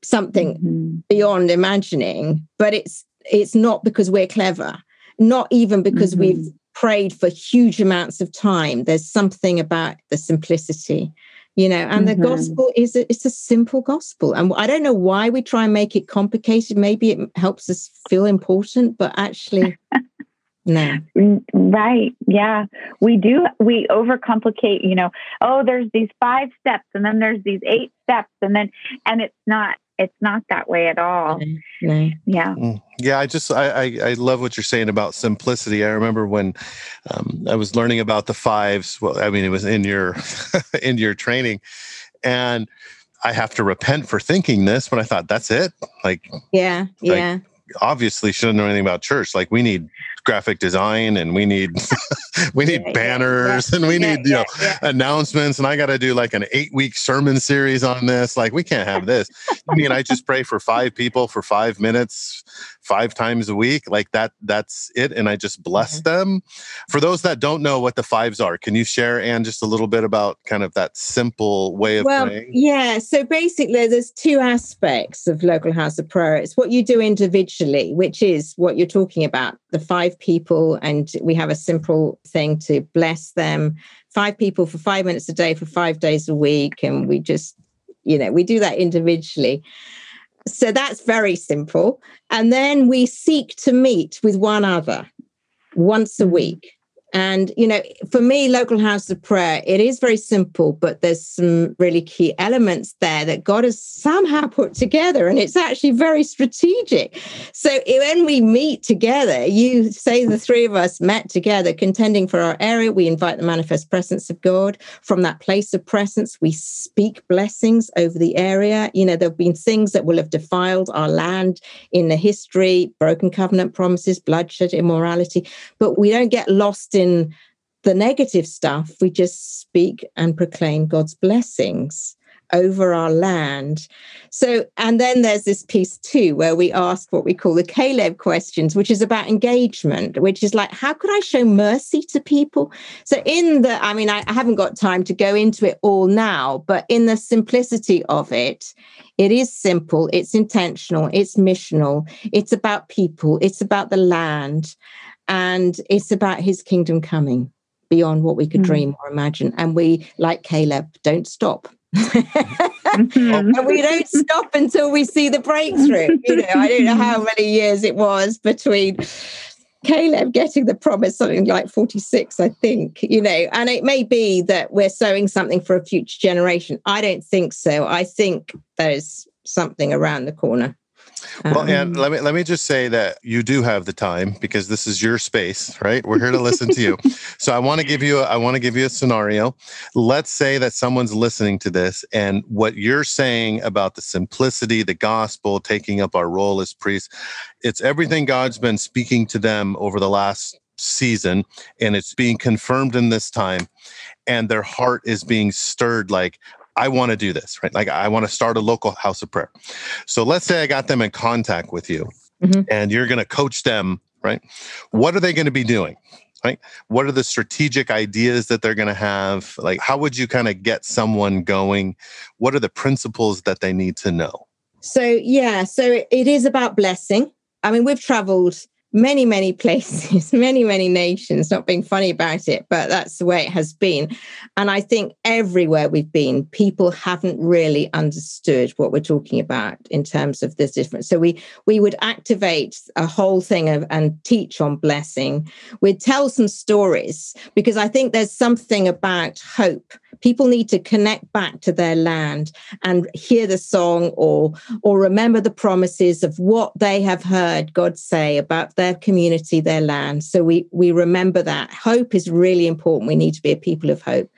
something mm-hmm. beyond imagining but it's it's not because we're clever not even because mm-hmm. we've prayed for huge amounts of time there's something about the simplicity you know and mm-hmm. the gospel is a, it's a simple gospel and i don't know why we try and make it complicated maybe it helps us feel important but actually no mm, right yeah we do we overcomplicate you know oh there's these five steps and then there's these eight steps and then and it's not it's not that way at all. Yeah. Yeah. I just, I, I, I, love what you're saying about simplicity. I remember when um, I was learning about the fives. Well, I mean, it was in your, in your training and I have to repent for thinking this, but I thought that's it. Like, yeah. Yeah. obviously shouldn't know anything about church. Like we need graphic design and we need we need yeah, banners yeah, and we need you know announcements and I got to do like an 8 week sermon series on this like we can't have this. I mean I just pray for 5 people for 5 minutes 5 times a week like that that's it and I just bless mm-hmm. them. For those that don't know what the fives are, can you share Anne just a little bit about kind of that simple way of well? Yeah, so basically there's two aspects of local house of prayer. It's what you do individually, which is what you're talking about, the five people and we have a simple thing to bless them five people for five minutes a day for five days a week and we just you know we do that individually so that's very simple and then we seek to meet with one other once a mm-hmm. week and, you know, for me, local house of prayer, it is very simple, but there's some really key elements there that God has somehow put together. And it's actually very strategic. So when we meet together, you say the three of us met together, contending for our area. We invite the manifest presence of God. From that place of presence, we speak blessings over the area. You know, there have been things that will have defiled our land in the history, broken covenant promises, bloodshed, immorality, but we don't get lost in the negative stuff, we just speak and proclaim God's blessings. over our land. So, and then there's this piece too, where we ask what we call the Caleb questions, which is about engagement, which is like, how could I show mercy to people? So, in the, I mean, I, haven't got time to go into it all now, but in the simplicity of it, it is simple, it's intentional, it's missional, it's about people, it's about the land, and it's about his kingdom coming beyond what we could mm. dream or imagine. And we, like Caleb, don't stop. mm-hmm. and we don't stop until we see the breakthrough. You know, I don't know how many years it was between Caleb getting the promise, something like 46, I think, you know, and it may be that we're sowing something for a future generation. I don't think so. I think there's something around the corner. Well, um, and let me let me just say that you do have the time because this is your space, right? We're here to listen to you. So I want to give you a, I want to give you a scenario. Let's say that someone's listening to this and what you're saying about the simplicity, the gospel, taking up our role as priests, it's everything God's been speaking to them over the last season and it's being confirmed in this time and their heart is being stirred like I want to do this, right? Like I want to start a local house of prayer. So let's say I got them in contact with you mm-hmm. and you're going to coach them, right? What are they going to be doing? Right? What are the strategic ideas that they're going to have? Like, how would you kind of get someone going? What are the principles that they need to know? So, yeah, so it is about blessing. I mean, we've traveled many, many places, many, many nations, not being funny about it, but that's the way it has been. And I think everywhere we've been, people haven't really understood what we're talking about in terms of this difference. So we we would activate a whole thing of, and teach on blessing. We'd tell some stories because I think there's something about hope people need to connect back to their land and hear the song or or remember the promises of what they have heard god say about their community their land so we we remember that hope is really important we need to be a people of hope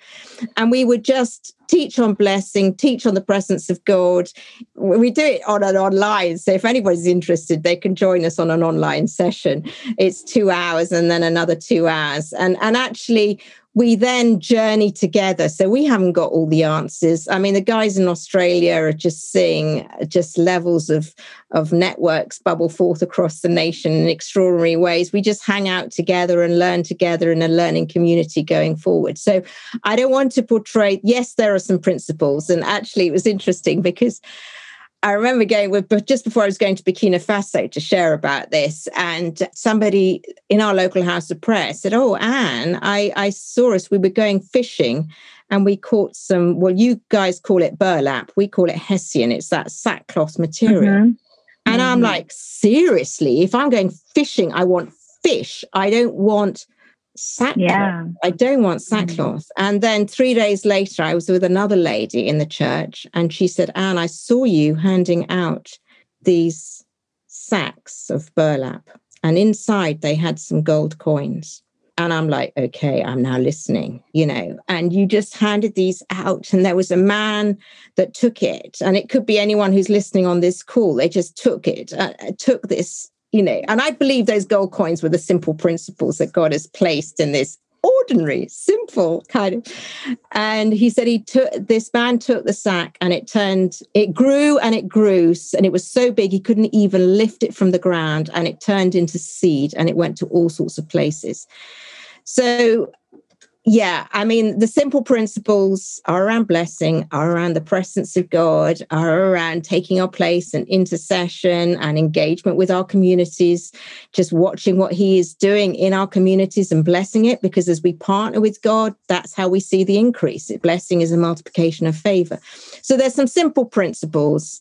and we would just teach on blessing, teach on the presence of God. We do it on an online. So if anybody's interested, they can join us on an online session. It's two hours and then another two hours. And, and actually, we then journey together. So we haven't got all the answers. I mean, the guys in Australia are just seeing just levels of, of networks bubble forth across the nation in extraordinary ways. We just hang out together and learn together in a learning community going forward. So I don't want to portray, yes, there are some principles. And actually, it was interesting because I remember going with, but just before I was going to Burkina Faso to share about this, and somebody in our local house of prayer said, "Oh, Anne, I, I saw us. We were going fishing, and we caught some. Well, you guys call it burlap. We call it hessian. It's that sackcloth material." Mm-hmm. And mm-hmm. I'm like, seriously, if I'm going fishing, I want fish. I don't want sackcloth. Yeah. I don't want mm-hmm. sackcloth. Mm. And then three days later, I was with another lady in the church, and she said, Anne, I saw you handing out these sacks of burlap, and inside they had some gold coins. And I'm like, okay, I'm now listening, you know. And you just handed these out, and there was a man that took it. And it could be anyone who's listening on this call. They just took it, uh, took this you know, and I believe those gold coins were the simple principles that God has placed in this ordinary, simple kind of. And he said he took this man took the sack and it turned, it grew and it grew, and it was so big he couldn't even lift it from the ground, and it turned into seed and it went to all sorts of places. So yeah, I mean, the simple principles are around blessing, are around the presence of God, are around taking our place and intercession and engagement with our communities, just watching what He is doing in our communities and blessing it. Because as we partner with God, that's how we see the increase. Blessing is a multiplication of favor. So there's some simple principles.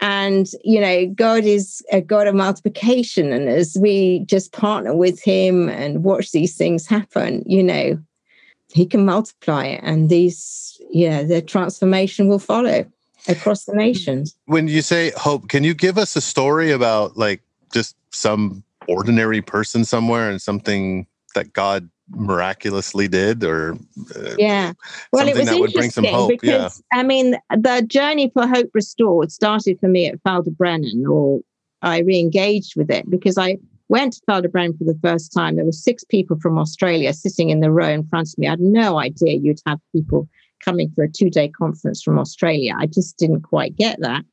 And, you know, God is a God of multiplication. And as we just partner with Him and watch these things happen, you know, he can multiply it and these yeah the transformation will follow across the nations. When you say hope can you give us a story about like just some ordinary person somewhere and something that god miraculously did or uh, yeah. Well it was interesting because yeah. i mean the journey for hope restored started for me at Brenin, or i re-engaged with it because i went to Ffald-y-Brenin for the first time, there were six people from Australia sitting in the row in front of me. I had no idea you'd have people coming for a two day conference from Australia. I just didn't quite get that.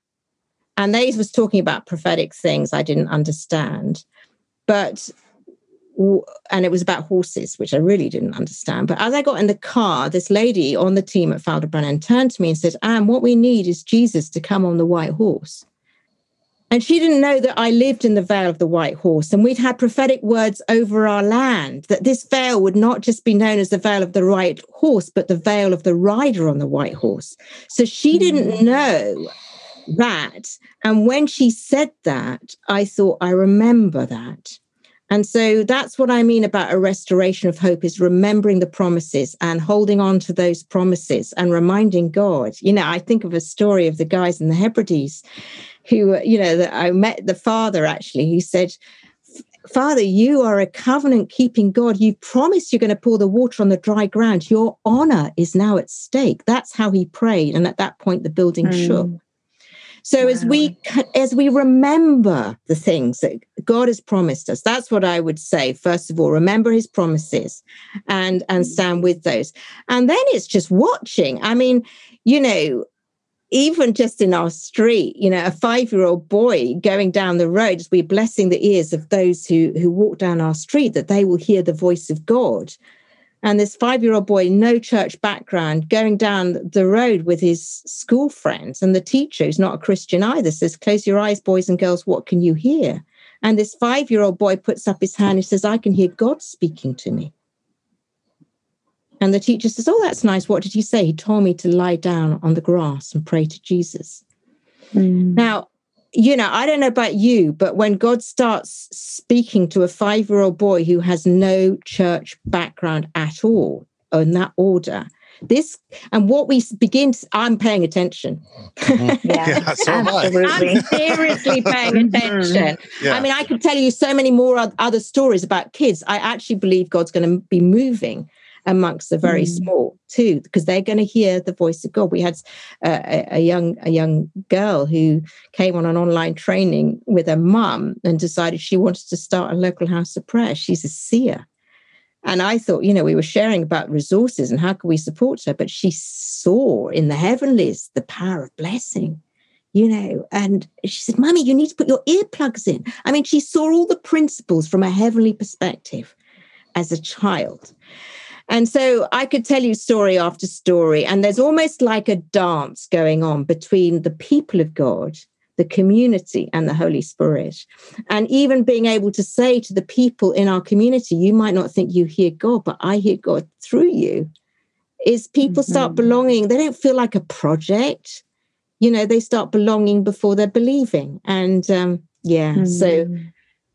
And they was talking about prophetic things I didn't understand. But and it was about horses, which I really didn't understand. But as I got in the car, this lady on the team at Brenin turned to me and said, Anne, what we need is Jesus to come on the white horse. And she didn't know that I lived in the Vale of the White Horse, and we'd had prophetic words over our land that this vale would not just be known as the Vale of the White Horse, but the Vale of the rider on the white horse. So she didn't mm. know that. And when she said that, I thought, I remember that. And so that's what I mean about a restoration of hope is remembering the promises and holding on to those promises and reminding God. You know, I think of a story of the guys in the Hebrides who, you know, that I met the father actually, he said, Father, you are a covenant keeping God. You promised you're going to pour the water on the dry ground. Your honor is now at stake. That's how he prayed. And at that point, the building mm. shook. So wow. as we as we remember the things that God has promised us, that's what I would say. First of all, remember His promises, and and mm. stand with those. And then it's just watching. I mean, you know, even just in our street, you know, a five-year-old boy going down the road as we're blessing the ears of those who who walk down our street, that they will hear the voice of God. And this five-year-old boy, no church background, going down the road with his school friends, and the teacher, who's not a Christian either, says, "Close your eyes, boys and girls. What can you hear?" And this five-year-old boy puts up his hand and says, "I can hear God speaking to me." And the teacher says, Oh, that's nice. What did he say? He told me to lie down on the grass and pray to Jesus. Mm. Now, you know, I don't know about you, but when God starts speaking to a five year old boy who has no church background at all in that order, this and what we begin to, i'm paying attention mm-hmm. yeah, yeah so absolutely. i'm seriously paying mm-hmm. attention yeah. i mean i could tell you so many more other stories about kids i actually believe god's going to be moving amongst the very mm. small too, because they're going to hear the voice of God. We had a, a, young a young girl who came on an online training with her mum and decided she wanted to start a local house of prayer. She's a seer. And I thought, you know, we were sharing about resources and how can we support her, but she saw in the heavenlies the power of blessing you know and she said mummy you need to put your earplugs in i mean she saw all the principles from a heavenly perspective as a child and so I could tell you story after story, and there's almost like a dance going on between the people of God, the community, and the Holy Spirit. And even being able to say to the people in our community, you might not think you hear God, but I hear God through you, is people mm-hmm. start belonging. They don't feel like a project. You know, they start belonging before they're believing. And um, yeah, mm-hmm. so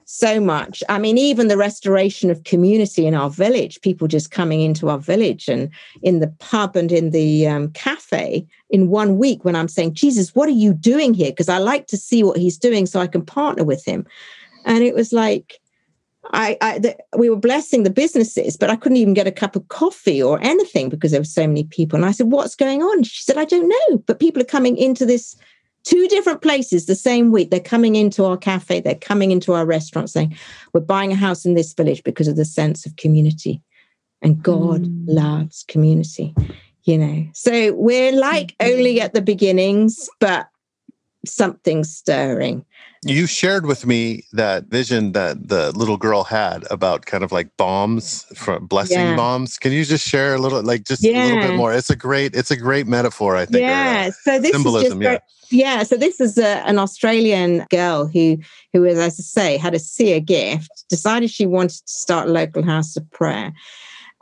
so much. I mean, even the restoration of community in our village, people just coming into our village and in the pub and in the um, cafe in one week when I'm saying, Jesus, what are you doing here? Because I like to see what he's doing so I can partner with him. And it was like, I, I the, we were blessing the businesses, but I couldn't even get a cup of coffee or anything because there were so many people. And I said, "What's going on?" She said, "I don't know, but people are coming into this two different places the same week. They're coming into our cafe, they're coming into our restaurant saying, We're buying a house in this village because of the sense of community. And God mm. loves community, you know. So we're like only at the beginnings, but something's stirring. You shared with me that vision that the little girl had about kind of like bombs from blessing yeah. bombs. Can you just share a little, like just yeah. a little bit more? It's a great, it's a great metaphor, I think. Uh, yeah. so this symbolism, is just, yeah. yeah. So this is a, an Australian girl who, who, as I say, had a seer gift, decided she wanted to start a local house of prayer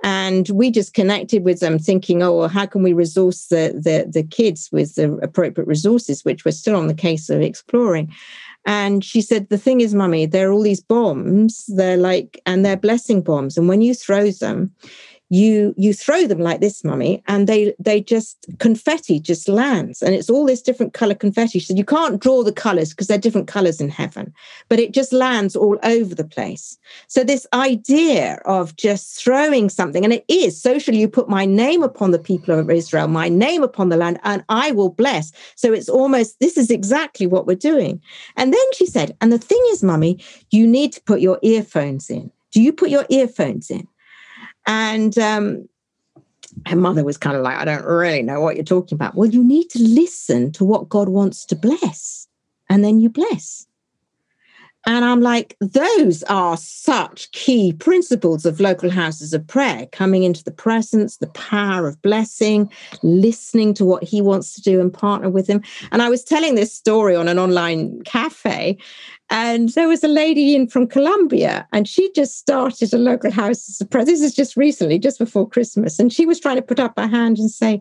and we just connected with them thinking oh well how can we resource the, the the kids with the appropriate resources which we're still on the case of exploring and she said the thing is mummy there are all these bombs. They're like and they're blessing bombs. And when you throw them you you throw them like this mummy and they they just confetti just lands. And it's all this different color confetti. So you can't draw the colors because they're different colors in heaven. But it just lands all over the place. So this idea of just throwing something and it is socially you put my name upon the people of israel my name upon the land and i will bless. So it's almost this is exactly what we're doing. And then she said and the thing is mummy you need to put your earphones in. Do you put your earphones in and um, her mother was kind of like, I don't really know what you're talking about. Well, you need to listen to what God wants to bless, and then you bless. And I'm like, those are such key principles of local houses of prayer coming into the presence, the power of blessing, listening to what he wants to do and partner with him. And I was telling this story on an online cafe, and there was a lady in from Colombia, and she just started a local house of prayer. This is just recently, just before Christmas. And she was trying to put up her hand and say,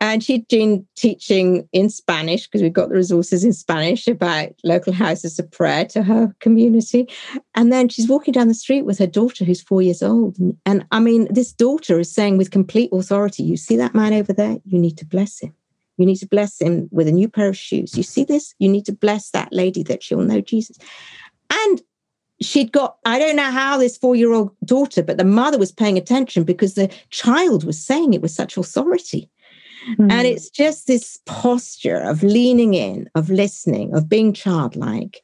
and she'd been teaching in Spanish because we've got the resources in Spanish about local houses of prayer to her community. And then she's walking down the street with her daughter, who's four years old. And, and I mean, this daughter is saying with complete authority, You see that man over there? You need to bless him. You need to bless him with a new pair of shoes. You see this? You need to bless that lady that she'll know Jesus. And she'd got, I don't know how this four year old daughter, but the mother was paying attention because the child was saying it with such authority. Mm. And it's just this posture of leaning in, of listening, of being childlike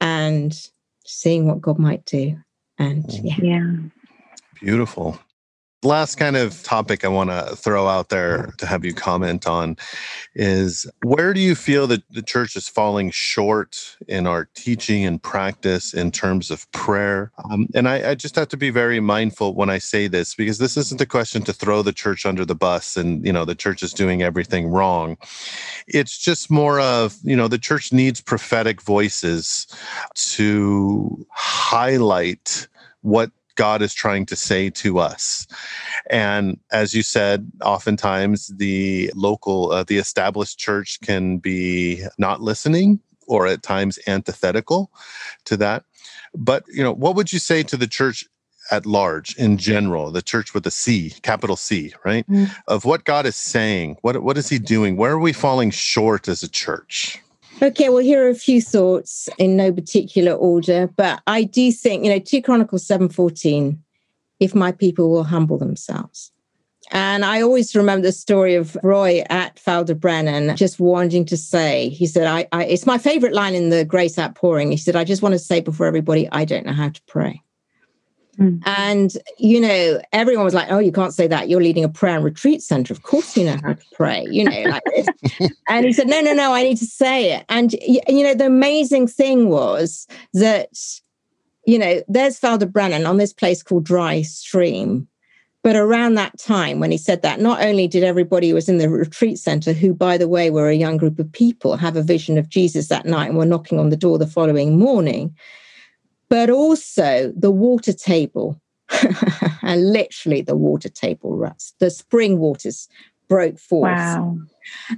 and seeing what God might do. And mm. yeah. yeah. Beautiful last kind of topic I want to throw out there to have you comment on is where do you feel that the church is falling short in our teaching and practice in terms of prayer? Um, and I, I, just have to be very mindful when I say this because this isn't a question to throw the church under the bus and, you know, the church is doing everything wrong. It's just more of, you know, the church needs prophetic voices to highlight what God is trying to say to us. And as you said, oftentimes the local, uh, the established church can be not listening or at times antithetical to that. But, you know, what would you say to the church at large in general, the church with a C, capital C, right? Mm. Of what God is saying, what what is he doing? Where are we falling short as a church? Okay, well, here are a few thoughts in no particular order, but I do think, you know, 2 Chronicles 7:14, if my people will humble themselves. And I always remember the story of Roy at Brenin just wanting to say, he said, I, I it's my favorite line in the Grace Outpouring. He said, I just want to say before everybody, I don't know how to pray. Mm. And, you know, everyone was like, oh, you can't say that. You're leading a prayer and retreat center. Of course, you know how to pray, you know, like this. and he said, no, no, no, I need to say it. And, you know, the amazing thing was that, you know, there's Ffald-y-Brenin on this place called Dry Stream. But around that time, when he said that, not only did everybody who was in the retreat center, who, by the way, were a young group of people, have a vision of Jesus that night and were knocking on the door the following morning, but also the water table, and literally the water table ruts. The spring waters broke forth. Wow.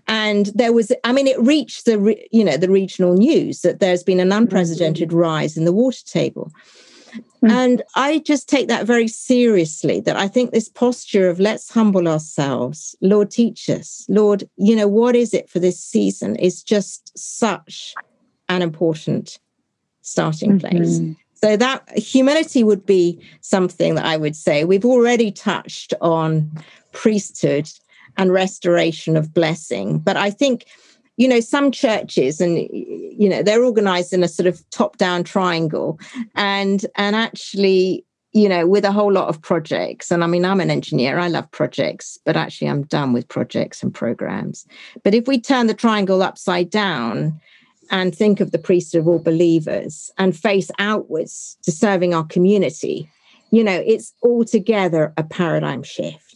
And there was, I mean, it reached the, you know, the regional news that there's been an unprecedented mm-hmm. rise in the water table. Mm-hmm. And I just take that very seriously that I think this posture of let's humble ourselves, Lord, teach us. Lord, you know, what is it for this season is just such an important starting place. Mm-hmm. So that humility would be something that I would say. We've already touched on priesthood and restoration of blessing, but I think you know some churches and you know they're organized in a sort of top down triangle and and actually you know with a whole lot of projects and i mean i'm an engineer i love projects but actually i'm done with projects and programs but if we turn the triangle upside down and think of the priesthood of all believers and face outwards to serving our community, you know, it's altogether a paradigm shift.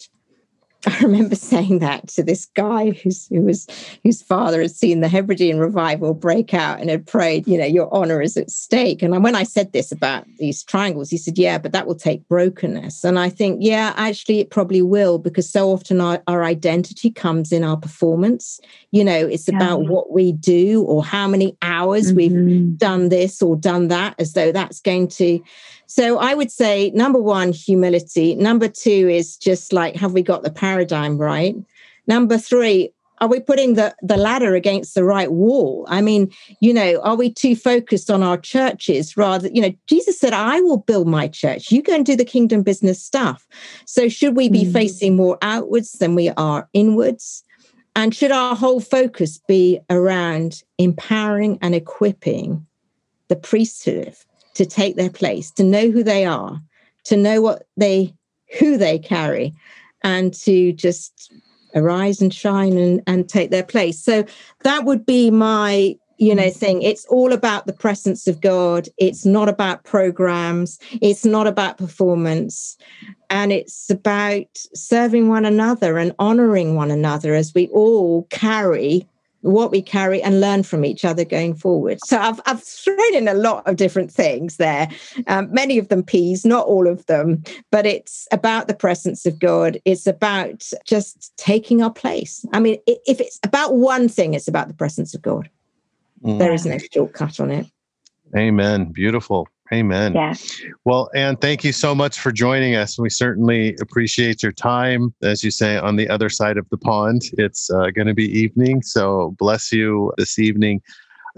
I remember saying that to this guy who's, who was whose father had seen the Hebridean revival break out and had prayed, you know, your honor is at stake. And when I said this about these triangles, he said, "Yeah, but that will take brokenness." And I think, yeah, actually, it probably will because so often our, our identity comes in our performance. You know, it's yeah. about what we do or how many hours mm-hmm. we've done this or done that, as though that's going to so I would say number one, humility. Number two is just like, have we got the paradigm right? Number three, are we putting the, the ladder against the right wall? I mean, you know, are we too focused on our churches rather? You know, Jesus said, I will build my church. You go and do the kingdom business stuff. So should we be mm. facing more outwards than we are inwards? And should our whole focus be around empowering and equipping the priesthood to take their place, to know who they are, to know what they who they carry, and to just arise and shine and, and take their place. So that would be my you know thing. It's all about the presence of god. It's not about programs. It's not about performance. And it's about serving one another and honoring one another as we all carry what we carry and learn from each other going forward. So I've, I've thrown in a lot of different things there, um, many of them peas, not all of them, but it's about the presence of God. It's about just taking our place. I mean, if it's about one thing, it's about the presence of God. Mm. There is no shortcut on it. Amen. Beautiful. Amen. Yeah. Well, Anne, thank you so much for joining us. We certainly appreciate your time. As you say, on the other side of the pond, it's uh, going to be evening. So bless you this evening.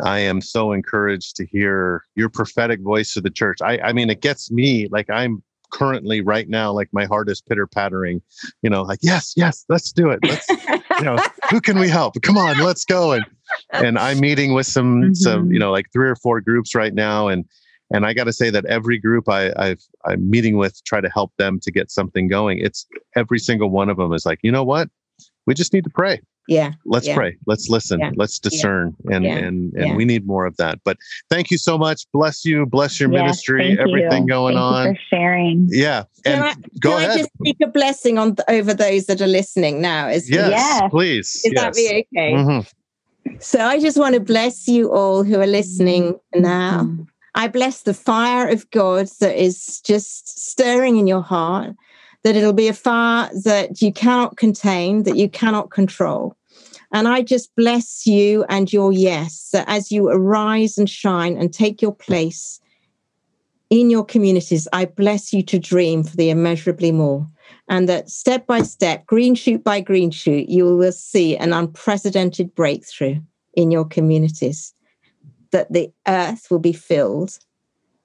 I am so encouraged to hear your prophetic voice of the church. I, I mean, it gets me like I'm currently right now, like my heart is pitter pattering, you know, like, yes, yes, let's do it. Let's, you know, who can we help? Come on, let's go. And, and I'm meeting with some, mm-hmm. some, you know, like three or four groups right now. And, and I got to say that every group I, I've I'm meeting with try to help them to get something going. It's every single one of them is like, you know what, we just need to pray. Yeah. Let's yeah. pray. Let's listen. Yeah. Let's discern. Yeah. And and and we need more of that. But thank you so much. Bless you. Bless your yes, ministry. Everything you. going thank on. for sharing. Yeah. And can I, go can ahead. I just speak a blessing on over those that are listening now? Is yes, yes. please. Is yes. that be okay? Mm-hmm. So I just want to bless you all who are listening now. Mm-hmm. I bless the fire of God that is just stirring in your heart, that it'll be a fire that you cannot contain, that you cannot control. And I just bless you and your yes, that as you arise and shine and take your place in your communities, I bless you to dream for the immeasurably more. And that step by step, green shoot by green shoot, you will see an unprecedented breakthrough in your communities that the earth will be filled,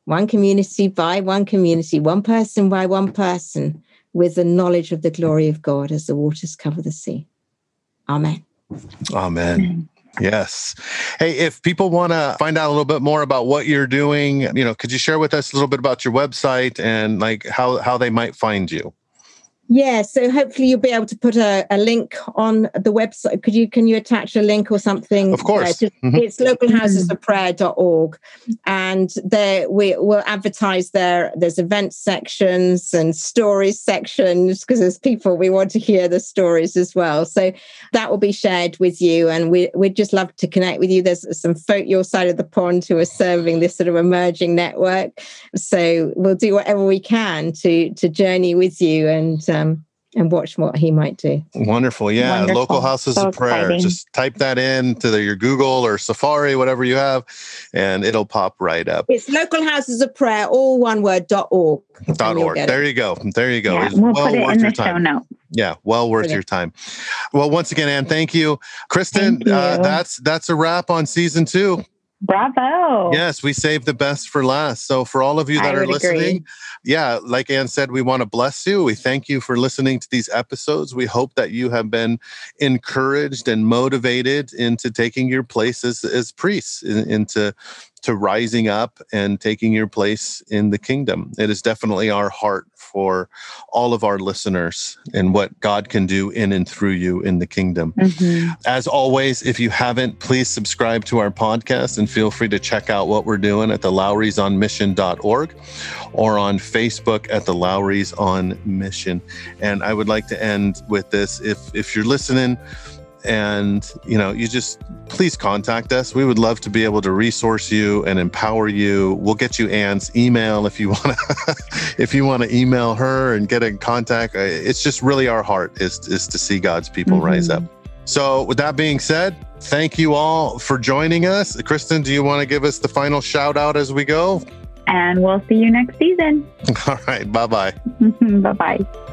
one community by one community, one person by one person, with the knowledge of the glory of God as the waters cover the sea. Amen. Amen. Yes. Hey, if people want to find out a little bit more about what you're doing, you know, could you share with us a little bit about your website and like how how they might find you? Yeah, so hopefully you'll be able to put a, a link on the website. Could you can you attach a link or something? Of course. Yeah, mm-hmm. It's localhousesofprayer.org. And there we will advertise there. There's event sections and stories sections because there's people we want to hear the stories as well. So that will be shared with you. And we we'd just love to connect with you. There's some folk your side of the pond who are serving this sort of emerging network. So we'll do whatever we can to to journey with you and um, um, and watch what he might do. Wonderful. Yeah. Wonderful. Local houses so of prayer. Exciting. Just type that in to the, your Google or Safari, whatever you have, and it'll pop right up. It's local houses of prayer, all one word, dot org. Dot org. There you go. There you go. Yeah, we'll well put it in the show note. Yeah, well worth your time. Well, once again, Anne, thank you. Kristen, thank you. Uh, that's that's a wrap on season two. Bravo. Yes, we saved the best for last. So, for all of you that I are listening, agree. yeah, like Anne said, we want to bless you. We thank you for listening to these episodes. We hope that you have been encouraged and motivated into taking your place as, as priests, in, into to rising up and taking your place in the kingdom. It is definitely our heart for all of our listeners and what God can do in and through you in the kingdom. Mm-hmm. As always, if you haven't, please subscribe to our podcast and feel free to check out what we're doing at the lowrysonmission.org or on Facebook at the Lowrys on Mission. And I would like to end with this. If if you're listening, and you know you just please contact us. We would love to be able to resource you and empower you. We'll get you anne's email if you want to if you want to email her and get in contact. Uh, it's just really our heart is is to see god's people mm-hmm. rise up. So with that being said thank you all for joining us. Kristen do you want to give us the final shout out as we go? And we'll see you next season. All right bye bye bye bye